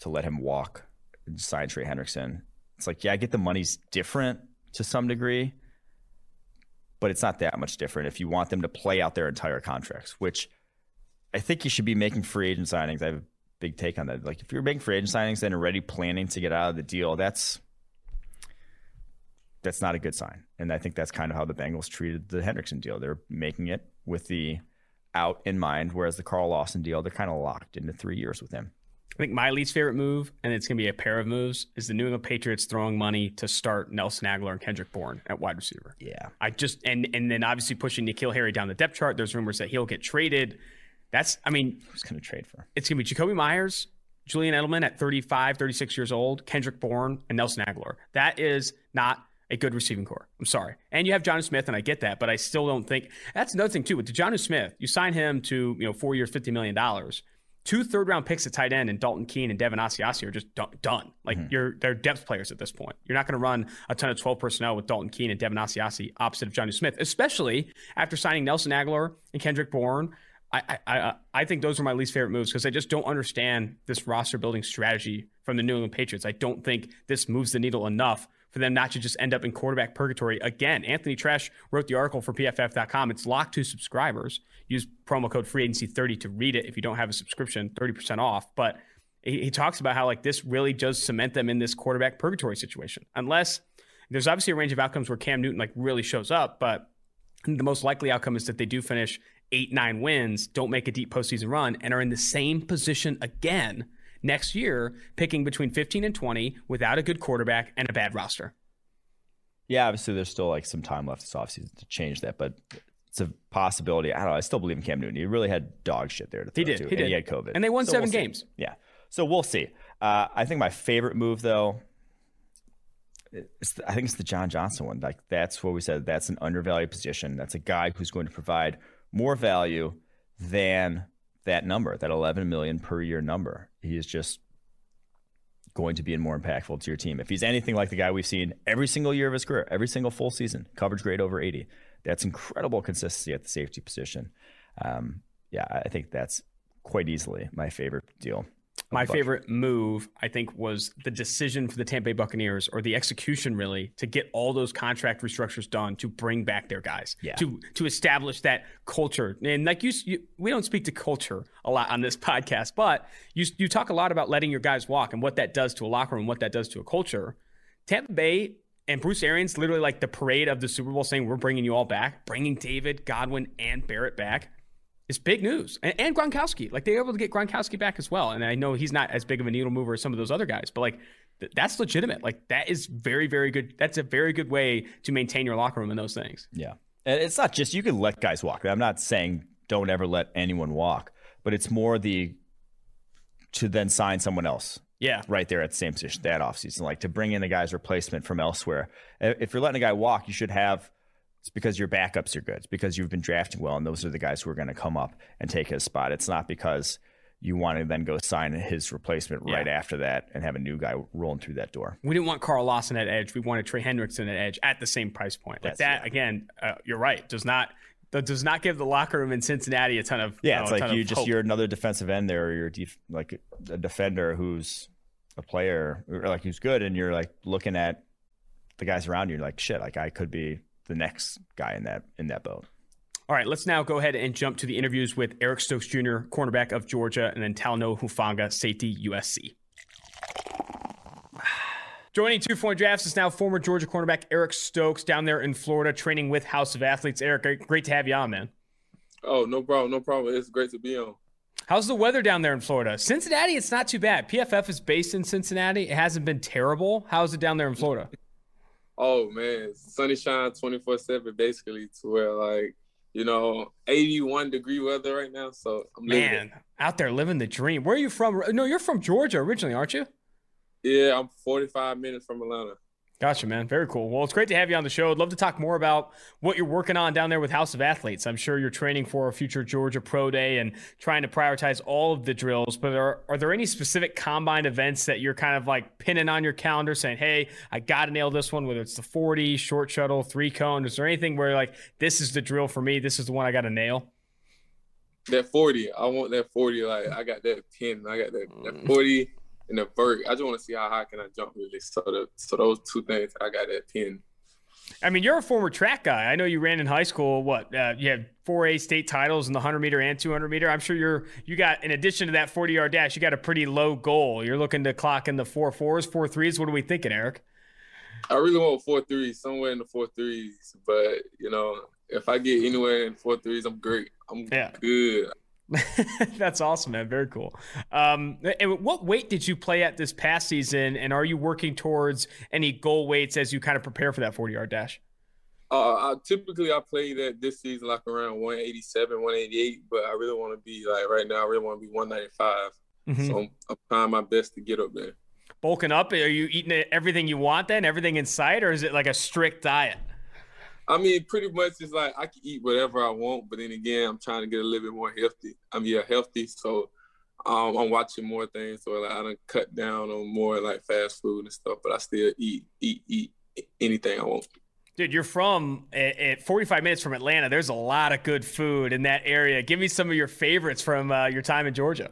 to let him walk and sign Trey Hendrickson. It's like, yeah, I get the money's different to some degree, but it's not that much different if you want them to play out their entire contracts, which I think you should be making free agent signings. I have a big take on that. Like if you're making free agent signings and already planning to get out of the deal, that's that's not a good sign. And I think that's kind of how the Bengals treated the Hendrickson deal. They're making it with the out in mind, whereas the Carl Lawson deal, they're kind of locked into three years with him. I think my least favorite move, and it's going to be a pair of moves, is the New England Patriots throwing money to start Nelson Agholor and Kendrick Bourne at wide receiver. Yeah, I just and and then obviously pushing N'Keal Harry down the depth chart. There's rumors that he'll get traded. That's, I mean, who's going to trade for? It's going to be Jakobi Myers, Julian Edelman at 35, 36 years old, Kendrick Bourne, and Nelson Agholor. That is not a good receiving core. I'm sorry. And you have Jonnu Smith, and I get that, but I still don't think that's another thing too. With Jonnu Smith, you sign him to you know four years, fifty million dollars. Two third round picks at tight end and Dalton Keene and Devin Asiasi are just done. Like mm-hmm. you're they're depth players at this point. You're not going to run a ton of 12 personnel with Dalton Keene and Devin Asiasi opposite of Jonnu Smith, especially after signing Nelson Agholor and Kendrick Bourne I, I, I think those are my least favorite moves because I just don't understand this roster building strategy from the New England Patriots. I don't think this moves the needle enough for them not to just end up in quarterback purgatory again. Anthony Treash wrote the article for PFF.com. It's locked to subscribers. Use promo code FreeAgency30 to read it if you don't have a subscription, 30% off. But he, he talks about how like this really does cement them in this quarterback purgatory situation. Unless there's obviously a range of outcomes where Cam Newton like really shows up, but the most likely outcome is that they do finish eight, nine wins, don't make a deep postseason run, and are in the same position again next year, picking between 15 and 20 without a good quarterback and a bad roster. Yeah, obviously there's still like some time left this offseason to change that, but it's a possibility. I don't know. I still believe in Cam Newton. He really had dog shit there to throw He did. To, he did. he had COVID. And they won so 7 we'll games. Yeah. So we'll see. Uh, I think my favorite move, though, the, I think it's the John Johnson one. Like that's what we said. That's an undervalued position. That's a guy who's going to provide – more value than that number, that 11 million per year number. He is just going to be more impactful to your team. If he's anything like the guy we've seen every single year of his career, every single full season, coverage grade over 80, that's incredible consistency at the safety position. Um, yeah, I think that's quite easily my favorite deal. My favorite move, I think, was the decision for the Tampa Bay Buccaneers, or the execution, really, to get all those contract restructures done to bring back their guys, yeah. to to establish that culture. And like you, you, we don't speak to culture a lot on this podcast, but you you talk a lot about letting your guys walk and what that does to a locker room, what that does to a culture. Tampa Bay and Bruce Arians literally like the parade of the Super Bowl saying, We're bringing you all back, bringing David, Godwin, and Barrett back is big news. And, and Gronkowski, like they were able to get Gronkowski back as well. And I know he's not as big of a needle mover as some of those other guys, but like th- that's legitimate. Like that is very, very good. That's a very good way to maintain your locker room and those things. Yeah. And it's not just you can let guys walk. I'm not saying don't ever let anyone walk, but it's more the to then sign someone else. Yeah. Right there at the same position that offseason. Like to bring in a guy's replacement from elsewhere. If you're letting a guy walk, you should have it's because your backups are good. It's because you've been drafting well, and those are the guys who are going to come up and take his spot. It's not because you want to then go sign his replacement yeah. right after that and have a new guy rolling through that door. We didn't want Carl Lawson at edge. We wanted Trey Hendrickson at edge at the same price point. Like That's, that yeah. again, uh, you're right. Does not that does not give the locker room in Cincinnati a ton of yeah. You know, it's like you just hope. you're another defensive end there, or you're def- like a defender who's a player or like who's good, and you're like looking at the guys around you, like shit, like I could be the next guy in that in that boat. All right, let's now go ahead and jump to the interviews with Eric Stokes Jr., cornerback of Georgia, and then Talanoa Hufanga, safety USC. Joining two point drafts is now former Georgia cornerback Eric Stokes down there in Florida, training with House of Athletes. Eric, great, great to have you on, man. Oh, no problem, no problem. It's great to be on. How's the weather down there in Florida? Cincinnati, it's not too bad. PFF is based in Cincinnati. It hasn't been terrible. How's it down there in Florida? Oh man, sunny shine twenty four seven, basically to where like you know eighty one degree weather right now. So I'm man out there living the dream. Where are you from? No, you're from Georgia originally, aren't you? Yeah, I'm forty five minutes from Atlanta. Gotcha, man. Very cool. Well, it's great to have you on the show. I'd love to talk more about what you're working on down there with House of Athletes. I'm sure you're training for a future Georgia Pro Day and trying to prioritize all of the drills. But are, are there any specific combine events that you're kind of like pinning on your calendar saying, hey, I got to nail this one, whether it's the 40, short shuttle, three cone? Is there anything where like, this is the drill for me? This is the one I got to nail? That 40. I want that 40. Like, I got that pin. I got that, that 40 in the vert. I just want to see how high can I jump really. So the so those two things, I got that pin. I mean, you're a former track guy. I know you ran in high school. What uh, you had four A state titles in the hundred meter and two hundred meter. I'm sure you're you got in addition to that forty yard dash, you got a pretty low goal. You're looking to clock in the four fours, four threes. What are we thinking, Eric? I really want four threes, somewhere in the four threes. But you know, if I get anywhere in four threes, I'm great. I'm yeah. good. That's awesome, man. Very cool. Um, and what weight did you play at this past season? And are you working towards any goal weights as you kind of prepare for that 40 yard dash? Uh, I, typically, I play that this season like around 187, 188, but I really want to be like right now, I really want to be 195. Mm-hmm. So I'm, I'm trying my best to get up there. Bulking up, are you eating everything you want then, everything in sight, or is it like a strict diet? I mean, pretty much it's like I can eat whatever I want, but then again, I'm trying to get a little bit more healthy. I mean, yeah, healthy. So um, I'm watching more things. So like I don't cut down on more like fast food and stuff, but I still eat, eat, eat anything I want. Dude, you're from at 45 minutes from Atlanta. There's a lot of good food in that area. Give me some of your favorites from uh, your time in Georgia.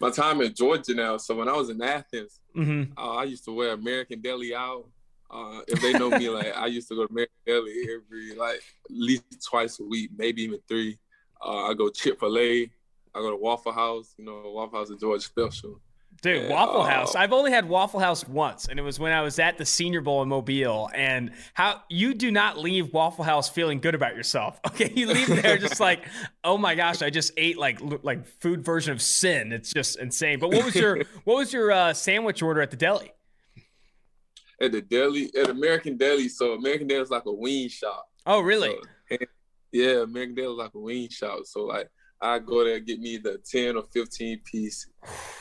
My time in Georgia now. So when I was in Athens, mm-hmm. uh, I used to wear American Deli out. Uh, if they know me, like I used to go to Mary Deli every like at least twice a week, maybe even three. Uh, I go Chick Fil A. I go to Waffle House. You know, Waffle House is George special. Dude, and, Waffle uh, House. I've only had Waffle House once, and it was when I was at the Senior Bowl in Mobile. And how you do not leave Waffle House feeling good about yourself. Okay, you leave there just like, oh my gosh, I just ate like like food version of sin. It's just insane. But what was your what was your uh, sandwich order at the deli? At the deli at American Deli. So American Deli is like a wing shop. Oh, really? So, yeah, American Deli is like a wing shop. So like I go there get me the ten or fifteen piece,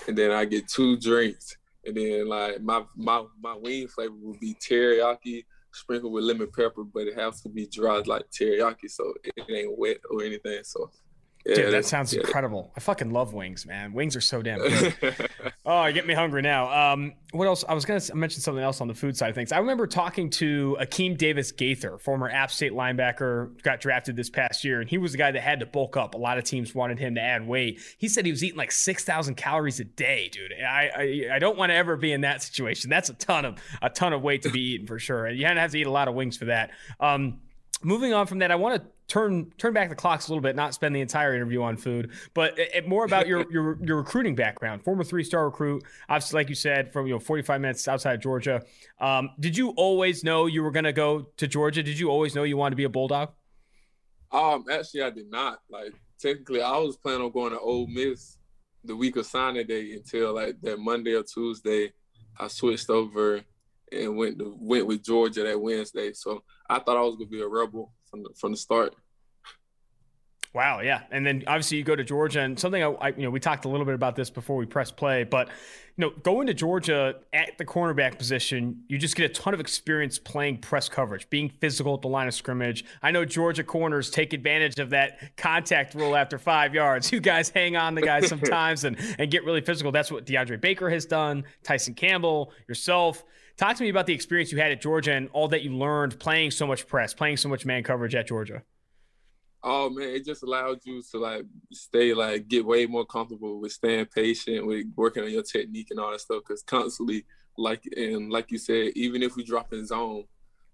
and then I get two drinks, and then like my my my wing flavor would be teriyaki sprinkled with lemon pepper, but it has to be dry like teriyaki, so it ain't wet or anything. So Yeah, Dude, that sounds yeah. incredible. I fucking love wings, man. Wings are so damn good. oh, you get me hungry now. Um, what else? I was going to mention something else on the food side of things. I remember talking to Akeem Davis Gaither, former App State linebacker, got drafted this past year, and he was the guy that had to bulk up. A lot of teams wanted him to add weight. He said he was eating like 6,000 calories a day, dude. I, I, I don't want to ever be in that situation. That's a ton of a ton of weight to be eating for sure. And you have to eat a lot of wings for that. Um, moving on from that, I want to turn turn back the clocks a little bit, not spend the entire interview on food, but it, more about your, your your recruiting background. Former three star recruit, obviously, like you said, from you know 45 minutes outside of Georgia. Um, did you always know you were going to go to Georgia? Did you always know you wanted to be a bulldog? Um, actually, I did not. Like technically, I was planning on going to Ole Miss the week of signing day until like that Monday or Tuesday. I switched over and went to, went with Georgia that Wednesday. So I thought I was gonna be a rebel from the, from the start. Wow, yeah, and then obviously you go to Georgia, and something I, I, you know we talked a little bit about this before we press play, but you know going to Georgia at the cornerback position, you just get a ton of experience playing press coverage, being physical at the line of scrimmage. I know Georgia corners take advantage of that contact rule after five yards. You guys hang on the guys sometimes and and get really physical. That's what DeAndre Baker has done, Tyson Campbell, yourself. Talk to me about the experience you had at Georgia and all that you learned playing so much press, playing so much man coverage at Georgia. Oh man, it just allowed you to like stay like get way more comfortable with staying patient, with working on your technique and all that stuff. Because constantly, like and like you said, even if we drop in zone,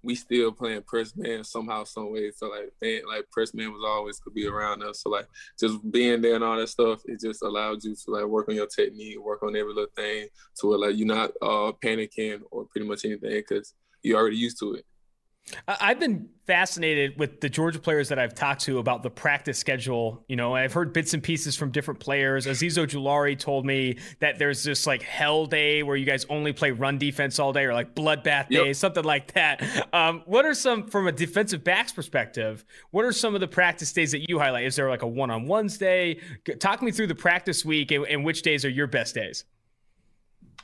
we still playing press man somehow, some way. So like man, like press man was always could be around us. So like just being there and all that stuff, it just allowed you to like work on your technique, work on every little thing, to where like you're not uh, panicking or pretty much anything because you're already used to it. I've been fascinated with the Georgia players that I've talked to about the practice schedule. You know, I've heard bits and pieces from different players. Azeez Ojulari told me that there's this like hell day where you guys only play run defense all day or like bloodbath day, yep. something like that. Um, what are some, from a defensive backs perspective, what are some of the practice days that you highlight? Is there like a one on ones day? Talk me through the practice week and, and which days are your best days.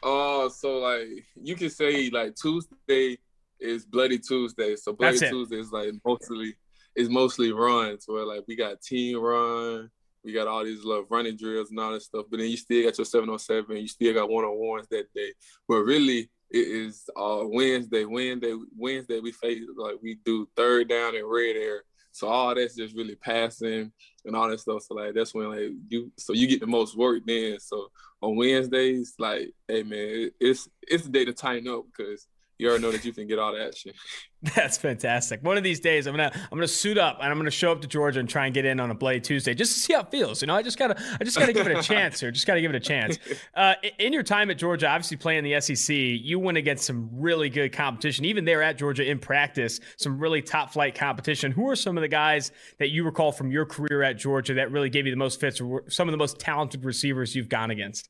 Oh, uh, so like you can say like Tuesday is Bloody Tuesday. So Bloody Tuesday is like mostly is mostly runs where like we got team run, we got all these little running drills and all that stuff. But then you still got your 707, you still got one on ones that day. But really it is uh Wednesday. Wednesday, Wednesday we face like we do third down and red air. So all that's just really passing and all that stuff. So like that's when like you so you get the most work then. So on Wednesdays, like, hey man, it's it's the day to tighten up because you already know that you can get all that shit. That's fantastic. One of these days, I'm gonna I'm gonna suit up and I'm gonna show up to Georgia and try and get in on a Blade Tuesday just to see how it feels. You know, I just gotta I just gotta give it a chance here. Just gotta give it a chance. Uh, in your time at Georgia, obviously playing the SEC, you went against some really good competition. Even there at Georgia in practice, some really top flight competition. Who are some of the guys that you recall from your career at Georgia that really gave you the most fits, or some of the most talented receivers you've gone against?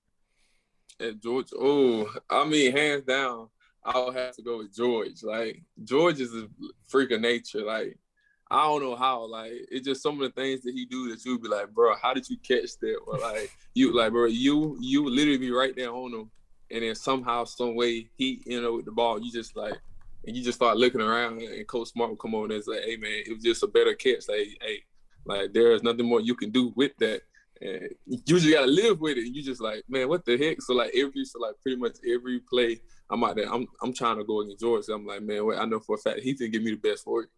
At Georgia, oh, I mean, hands down I'll have to go with George. Like George is a freak of nature. Like I don't know how. Like it's just some of the things that he do that you'd be like, bro, how did you catch that? Or like you like, bro, you you literally be right there on him, and then somehow, some way, he you know with the ball, you just like, and you just start looking around, and Coach Smart will come on and say, hey man, it was just a better catch. Like hey, like there's nothing more you can do with that. And you just gotta live with it. You just like, man, what the heck? So like every so like pretty much every play I'm out there. I'm I'm trying to go against George. I'm like, man, wait, I know for a fact he can give me the best for it.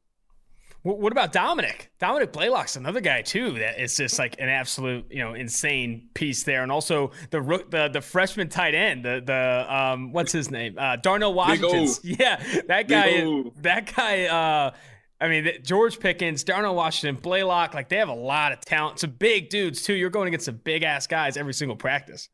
What about Dominic? Dominick Blaylock's another guy too that is just like an absolute, you know, insane piece there, and also the the the freshman tight end, the the um, what's his name, uh, Darnell Washington. Yeah, that guy. That guy. Uh, I mean, George Pickens, Darnell Washington, Blaylock, like they have a lot of talent. Some big dudes too. You're going against some big ass guys every single practice.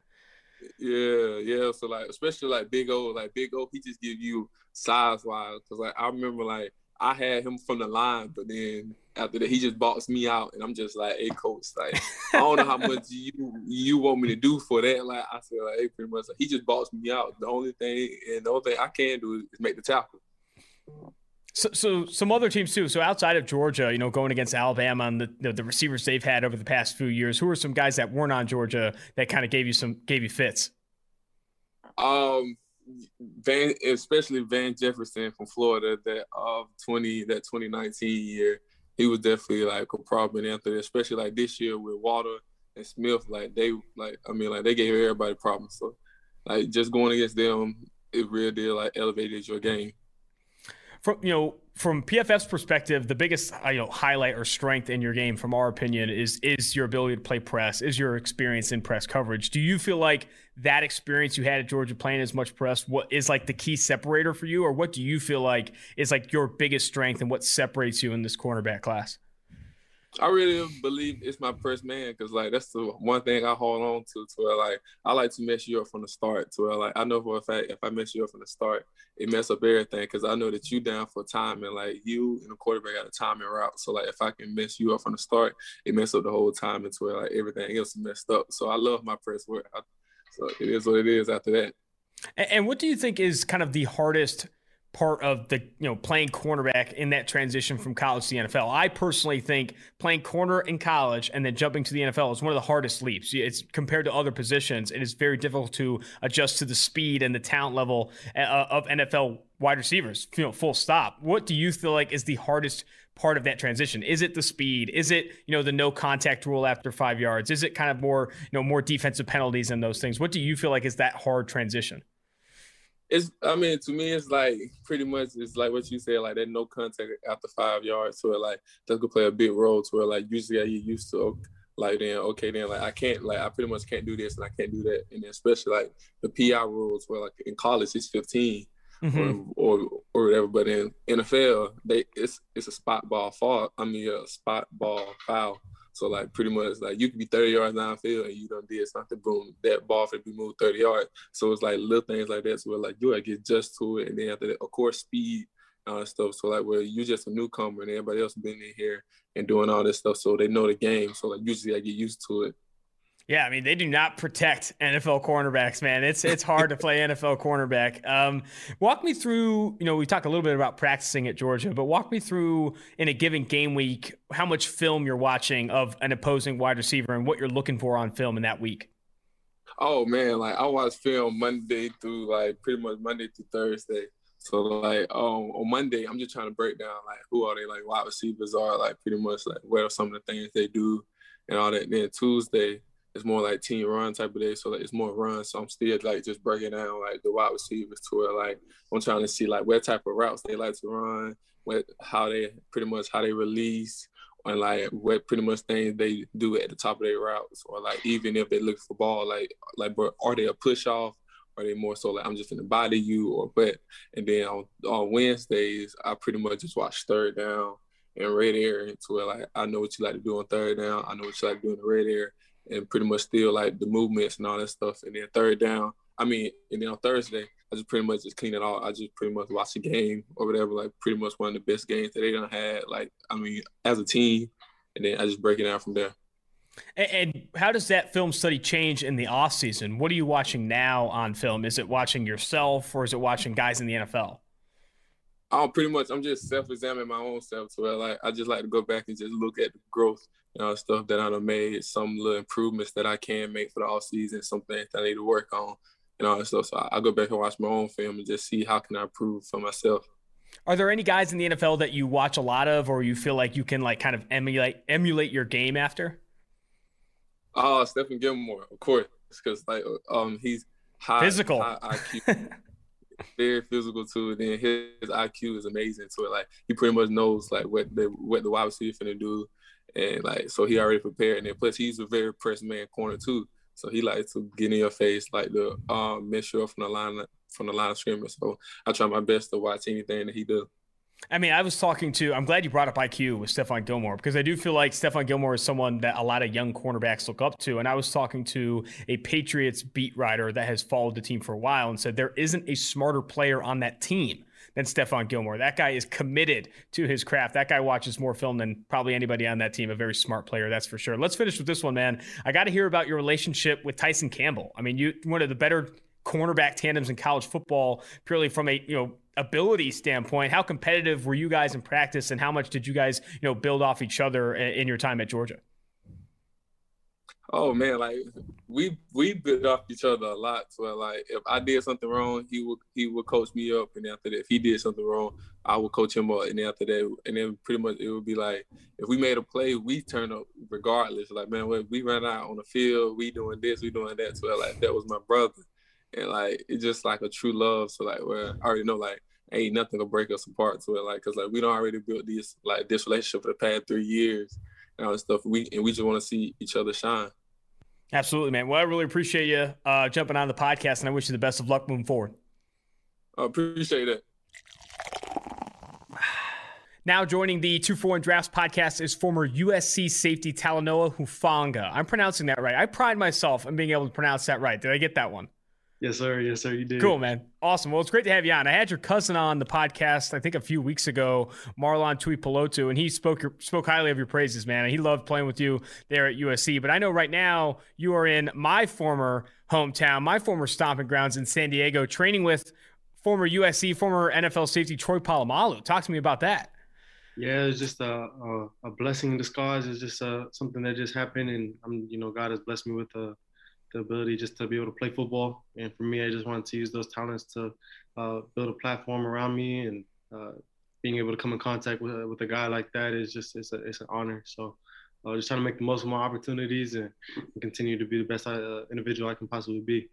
Yeah, yeah. So like, especially like Big O, like Big O, he just give you size wise. Cause like I remember like I had him from the line, but then after that he just boxed me out, and I'm just like, hey coach, like I don't know how much you you want me to do for that. Like I said, like hey, pretty much like, he just boxed me out. The only thing and the only thing I can do is make the tackle. So, so some other teams too. So outside of Georgia, you know, going against Alabama and the, the, receivers they've had over the past few years, who are some guys that weren't on Georgia that kind of gave you some gave you fits? Um, Van, especially Van Jefferson from Florida, that of uh, twenty that twenty nineteen year. he was definitely like a problem Anthony, especially like this year with Waddle and Smith. Like they like I mean like they gave everybody problems. So like just going against them, it really did like elevated your game. From you know from PFF's perspective, the biggest you know highlight or strength in your game, from our opinion, is is your ability to play press, is your experience in press coverage. Do you feel like that experience you had at Georgia playing as much press, what is like the key separator for you, or what do you feel like is like your biggest strength and what separates you in this cornerback class? I really believe it's my first man because like that's the one thing I hold on to. To where like I like to mess you up from the start. To where like I know for a fact if I mess you up from the start, it mess up everything because I know that you down for time and like you and the quarterback got a timing route. So like if I can mess you up from the start, it mess up the whole time into where like everything else messed up. So I love my first work. So it is what it is after that. And what do you think is kind of the hardest? Part of the you know playing cornerback in that transition from college to the NFL. I personally think playing corner in college and then jumping to the NFL is one of the hardest leaps. It's compared to other positions, it is very difficult to adjust to the speed and the talent level uh, of NFL wide receivers. You know, full stop. What do you feel like is the hardest part of that transition? Is it the speed? Is it you know the no contact rule after five yards? Is it kind of more you know more defensive penalties and those things? What do you feel like is that hard transition? It's I mean to me it's like pretty much it's like what you said like that no contact after five yards so it like that's gonna play a big role to where like usually I get used to like then okay then like I can't like I pretty much can't do this and I can't do that and then especially like the PI rules where like in college it's 15 mm-hmm. or, or or whatever but in NFL they it's it's a spot ball fall I mean a spot ball foul so like pretty much like you could be 30 yards downfield and you done did something, boom, that ball could be moved 30 yards. So it's like little things like that. So like you gotta get just to it. And then after that, of course, speed that stuff. So like where you just a newcomer and everybody else been in here and doing all this stuff. So they know the game. So like usually I get used to it. Yeah, I mean they do not protect NFL cornerbacks, man. It's it's hard to play NFL cornerback. Um, walk me through. You know, we talked a little bit about practicing at Georgia, but walk me through in a given game week how much film you're watching of an opposing wide receiver and what you're looking for on film in that week. Oh man, like I watch film Monday through like pretty much Monday through Thursday. So like um, on Monday, I'm just trying to break down like who are they like wide receivers are like pretty much like what are some of the things they do and all that. And then Tuesday, it's more like team run type of day. So like it's more run. So I'm still like just breaking down like the wide receivers to where like I'm trying to see like what type of routes they like to run, what how they pretty much how they release and like what pretty much things they do at the top of their routes or like even if they look for ball like like but are they a push off? Are they more so like I'm just gonna body you or but and then on, on Wednesdays I pretty much just watch third down and red area to where like I know what you like to do on third down, I know what you like to do in the red area and pretty much still like the movements and all that stuff. And then third down, I mean, and then on Thursday, I just pretty much just clean it all. I just pretty much watch the game or whatever, like pretty much one of the best games that they done had, like, I mean, as a team. And then I just break it down from there. And how does that film study change in the off season? What are you watching now on film? Is it watching yourself or is it watching guys in the NFL? I'm pretty much I'm just self-examining my own self to where like I just like to go back and just look at the growth you know, stuff that I have made, some little improvements that I can make for the off season, some things that I need to work on, and all that stuff. So I, I go back and watch my own film and just see how can I improve for myself. Are there any guys in the NFL that you watch a lot of, or you feel like you can like kind of emulate emulate your game after? Oh, uh, Stephon Gilmore, of course, because like um he's high physical, high IQ, very physical too. And then his IQ is amazing. So like he pretty much knows like what the what the wide receiver finna do and like so he already prepared. And then plus he's a very press man corner too. So he likes to get in your face, like the um measure from the line from the line of scrimmage. So I try my best to watch anything that he does. I mean, I was talking to. I'm glad you brought up IQ with Stephon Gilmore because I do feel like Stephon Gilmore is someone that a lot of young cornerbacks look up to. And I was talking to a Patriots beat writer that has followed the team for a while and said there isn't a smarter player on that team than Stephon Gilmore. That guy is committed to his craft. That guy watches more film than probably anybody on that team. A very smart player, that's for sure. Let's finish with this one, man. I got to hear about your relationship with Tyson Campbell. I mean, you one of the better cornerback tandems in college football, purely from a you know ability standpoint. How competitive were you guys in practice, and how much did you guys you know build off each other in your time at Georgia? Oh man, like we we bit off each other a lot. So like if I did something wrong, he would he would coach me up, and after that, if he did something wrong, I would coach him up, and after that, and then pretty much it would be like if we made a play, we turn up regardless. Like man, we ran out on the field, we doing this, we doing that. So like that was my brother, and like it's just like a true love. So like where I already know like ain't nothing to break us apart. So like cause like we don't already built this like this relationship for the past three years and all this stuff. We and we just want to see each other shine. Absolutely, man. Well, I really appreciate you uh, jumping on the podcast, and I wish you the best of luck moving forward. I appreciate it. Now joining the 2 4 Drafts podcast is former USC safety Talanoa Hufanga. I'm pronouncing that right. I pride myself on being able to pronounce that right. Did I get that one? Yes, sir. Yes, sir. You did. Cool, man. Awesome. Well, it's great to have you on. I had your cousin on the podcast, I think a few weeks ago, Marlon Tuipulotu, and he spoke spoke highly of your praises, man. And he loved playing with you there at USC. But I know right now you are in my former hometown, my former stomping grounds in San Diego, training with former USC, former NFL safety Troy Polamalu. Talk to me about that. Yeah, it's just a, a, a blessing in disguise. It's just uh, something that just happened, and I'm, you know, God has blessed me with a the ability just to be able to play football. And for me, I just wanted to use those talents to uh, build a platform around me, and uh, being able to come in contact with with a guy like that is just it's a, it's an honor. So. Uh, just trying to make the most of my opportunities and, and continue to be the best uh, individual I can possibly be.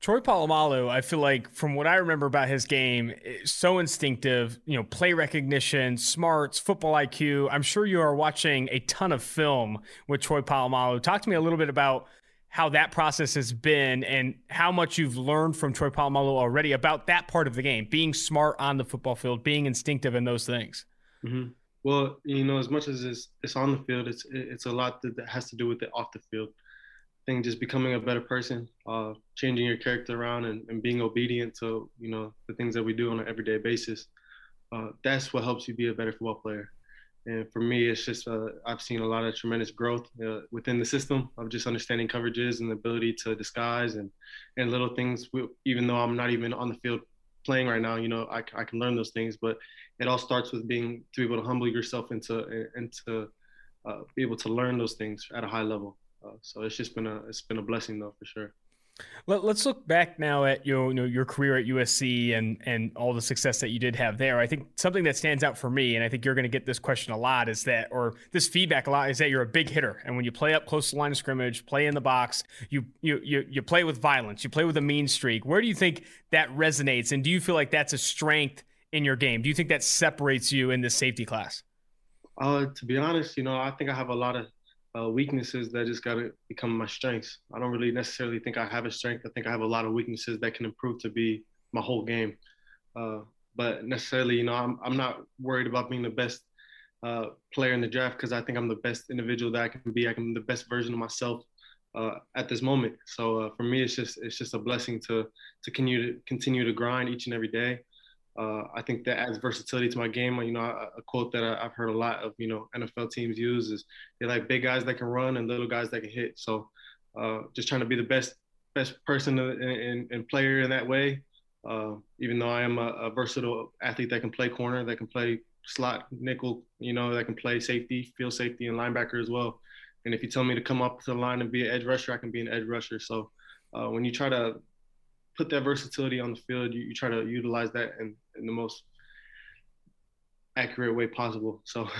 Troy Polamalu, I feel like from what I remember about his game, so instinctive, you know, play recognition, smarts, football IQ. I'm sure you are watching a ton of film with Troy Polamalu. Talk to me a little bit about how that process has been and how much you've learned from Troy Polamalu already about that part of the game, being smart on the football field, being instinctive in those things. Mm-hmm. Well, you know, as much as it's, it's on the field, it's it's a lot that, has to do with it off the field. I think just becoming a better person, uh, changing your character around, and, and, being obedient to you know the things that we do on an everyday basis. Uh, that's what helps you be a better football player. And for me, it's just uh, I've seen a lot of tremendous growth uh, within the system of just understanding coverages and the ability to disguise and and little things. Even though I'm not even on the field playing right now, you know, I, I can learn those things. But it all starts with being to be able to humble yourself into and to uh, be able to learn those things at a high level. Uh, so it's just been a it's been a blessing though for sure. Let, us look back now at your, you know, your career at USC and and all the success that you did have there. I think something that stands out for me, and I think you're going to get this question a lot, is that or this feedback a lot is that you're a big hitter, and when you play up close to the line of scrimmage, play in the box, you you you you play with violence, you play with a mean streak. Where do you think that resonates, and do you feel like that's a strength in your game? Do you think that separates you in this safety class? Uh, to be honest, you know, I think I have a lot of uh, weaknesses that just got to become my strengths. I don't really necessarily think I have a strength. I think I have a lot of weaknesses that can improve to be my whole game. Uh, but necessarily, you know, I'm, I'm not worried about being the best uh, player in the draft because I think I'm the best individual that I can be. I can be the best version of myself uh, at this moment. So uh, for me, it's just it's just a blessing to to continue to continue to grind each and every day. Uh, I think that adds versatility to my game. You know, a, a quote that I, have heard a lot of, you know, NFL teams use is they like big guys that can run and little guys that can hit. So uh, just trying to be the best best person and, player in that way. Uh, even though I am a, a, versatile athlete that can play corner, that can play slot, nickel, you know, that can play safety, field safety, and linebacker as well. And if you tell me to come up to the line and be an edge rusher, I can be an edge rusher. So uh, when you try to put that versatility on the field, you, you try to utilize that in, in the most accurate way possible. So.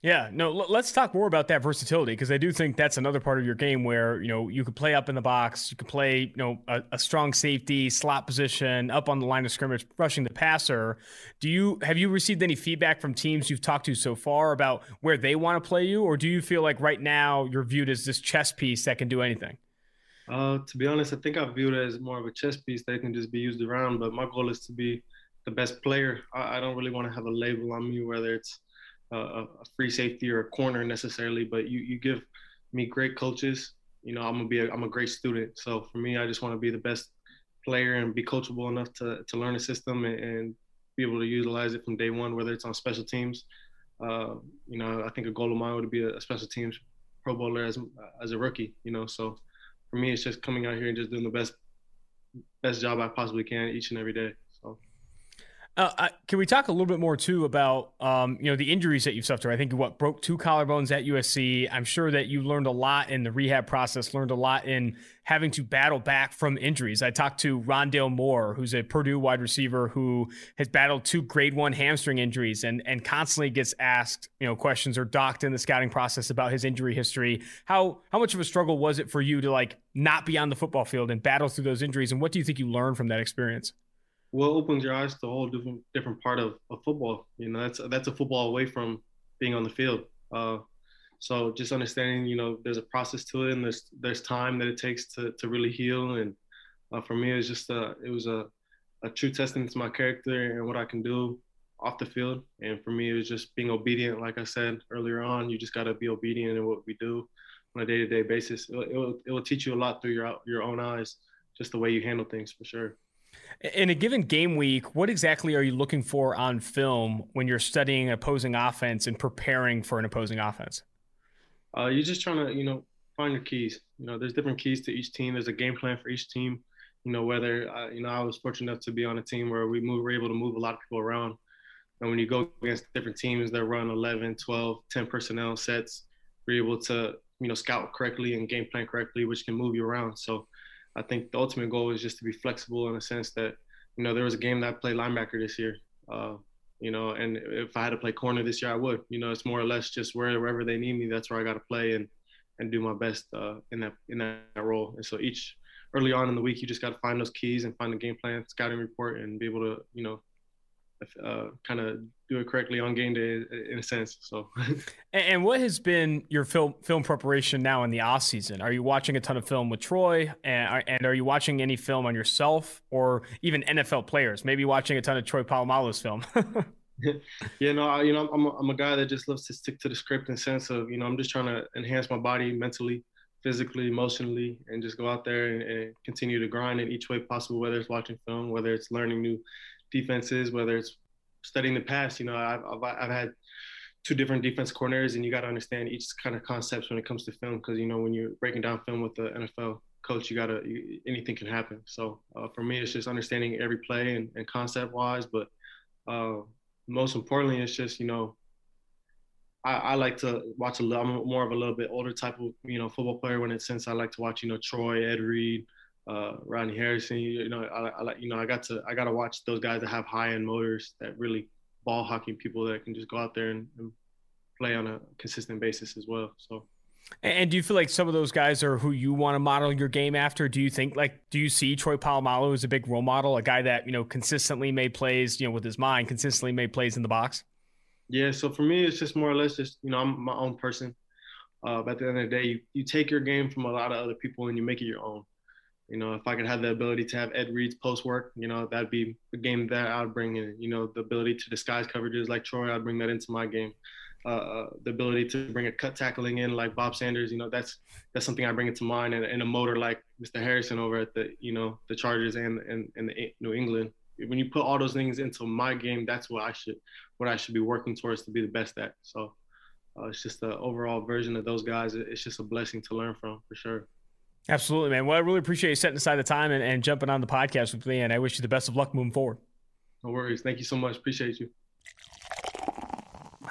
Yeah, no, let's talk more about that versatility because I do think that's another part of your game where, you know, you could play up in the box, you could play, you know, a, a, strong safety, slot position, up on the line of scrimmage, rushing the passer. Do you have you received any feedback from teams you've talked to so far about where they want to play you or do you feel like right now you're viewed as this chess piece that can do anything? Uh, to be honest, I think I view it as more of a chess piece that can just be used around. But my goal is to be the best player. I, I don't really want to have a label on me, whether it's a, a, free safety or a corner necessarily. But you you give me great coaches. You know, I'm gonna be a, I'm a great student. So for me, I just want to be the best player and be coachable enough to to learn the system and, and be able to utilize it from day one, whether it's on special teams. Uh, you know, I think a goal of mine would be a, a special teams Pro Bowler as as a rookie. You know, so for me, it's just coming out here and just doing the best best job I possibly can each and every day. So. Uh, I, can we talk a little bit more too about um, you know the injuries that you've suffered? I think you what broke two collarbones at USC. I'm sure that you learned a lot in the rehab process, learned a lot in having to battle back from injuries. I talked to Rondale Moore, who's a Purdue wide receiver who has battled two grade one hamstring injuries and and constantly gets asked you know questions or docked in the scouting process about his injury history. How how much of a struggle was it for you to like not be on the football field and battle through those injuries? And what do you think you learned from that experience? Well opens your eyes to a whole different different part of, of football. You know, that's that's a football away from being on the field. Uh, so just understanding, you know, there's a process to it, and there's there's time that it takes to to really heal. And uh, for me, it's just a it was a a true testament to my character and what I can do off the field. And for me, it was just being obedient. Like I said earlier on, you just got to be obedient in what we do on a day-to-day basis. It will, it will, it will teach you a lot through your your own eyes, just the way you handle things for sure. In a given game week, what exactly are you looking for on film when you're studying opposing offense and preparing for an opposing offense? Uh, you're just trying to, you know, find your keys. You know, there's different keys to each team. There's a game plan for each team. You know, whether uh, you know, I was fortunate enough to be on a team where we move, we're able to move a lot of people around. And when you go against different teams that run 11, 12, 10 personnel sets, we're able to, you know, scout correctly and game plan correctly, which can move you around. So I think the ultimate goal is just to be flexible in the sense that, you know, there was a game that I played linebacker this year. Uh, you know, and if I had to play corner this year, I would. You know, it's more or less just wherever they need me, that's where I got to play and and do my best uh, in that in that role. And so each early on in the week, you just got to find those keys and find the game plan, scouting report, and be able to you know uh, kind of do it correctly on game day in a sense. So, and what has been your film film preparation now in the off season? Are you watching a ton of film with Troy, and and are you watching any film on yourself or even NFL players? Maybe watching a ton of Troy Polamalu's film. yeah, no, you know, I'm a, I'm a guy that just loves to stick to the script in sense of you know I'm just trying to enhance my body mentally, physically, emotionally, and just go out there and, and continue to grind in each way possible. Whether it's watching film, whether it's learning new defenses, whether it's studying the past. You know, I've, I've, I've had two different defense corners, and you got to understand each kind of concepts when it comes to film, because you know when you're breaking down film with the NFL coach, you gotta you, anything can happen. So uh, for me, it's just understanding every play and, and concept wise, but uh, most importantly, it's just you know. I, I like to watch a little. I'm more of a little bit older type of you know football player when it's since I like to watch you know Troy, Ed Reed, uh, Rodney Harrison. You know, I, I like you know I got to I got to watch those guys that have high end motors that really ball hockey people that can just go out there and, and play on a consistent basis as well. So. And do you feel like some of those guys are who you want to model your game after? Do you think like do you see Troy Polamalu as a big role model, a guy that you know consistently made plays, you know, with his mind, consistently made plays in the box? Yeah. So for me, it's just more or less just you know I'm my own person. Uh, but at the end of the day, you, you take your game from a lot of other people and you make it your own. You know, if I could have the ability to have Ed Reed's post work, you know, that'd be a game that I would bring in. You know, the ability to disguise coverages like Troy, I'd bring that into my game. Uh, uh, the ability to bring a cut tackling in like Bob Sanders, you know, that's that's something I bring into mine. And, and a motor like Mr. Harrison over at the, you know, the Chargers and and, and the New England. When you put all those things into my game, that's what I should what I should be working towards to be the best at. So uh, it's just the overall version of those guys. It's just a blessing to learn from for sure. Absolutely, man. Well, I really appreciate you setting aside the time and, and jumping on the podcast with me, and I wish you the best of luck moving forward. No worries. Thank you so much. Appreciate you.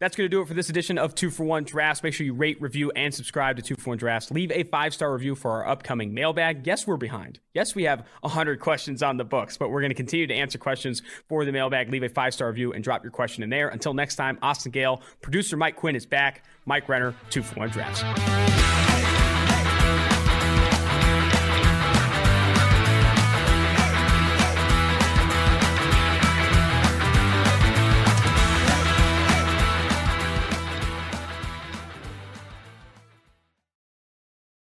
That's going to do it for this edition of Two for One Drafts. Make sure you rate, review, and subscribe to Two for One Drafts. Leave a five star review for our upcoming mailbag. Yes, we're behind. Yes, we have 100 questions on the books, but we're going to continue to answer questions for the mailbag. Leave a five star review and drop your question in there. Until next time, Austin Gayle, producer Mike Quinn is back. Mike Renner, Two for One Drafts.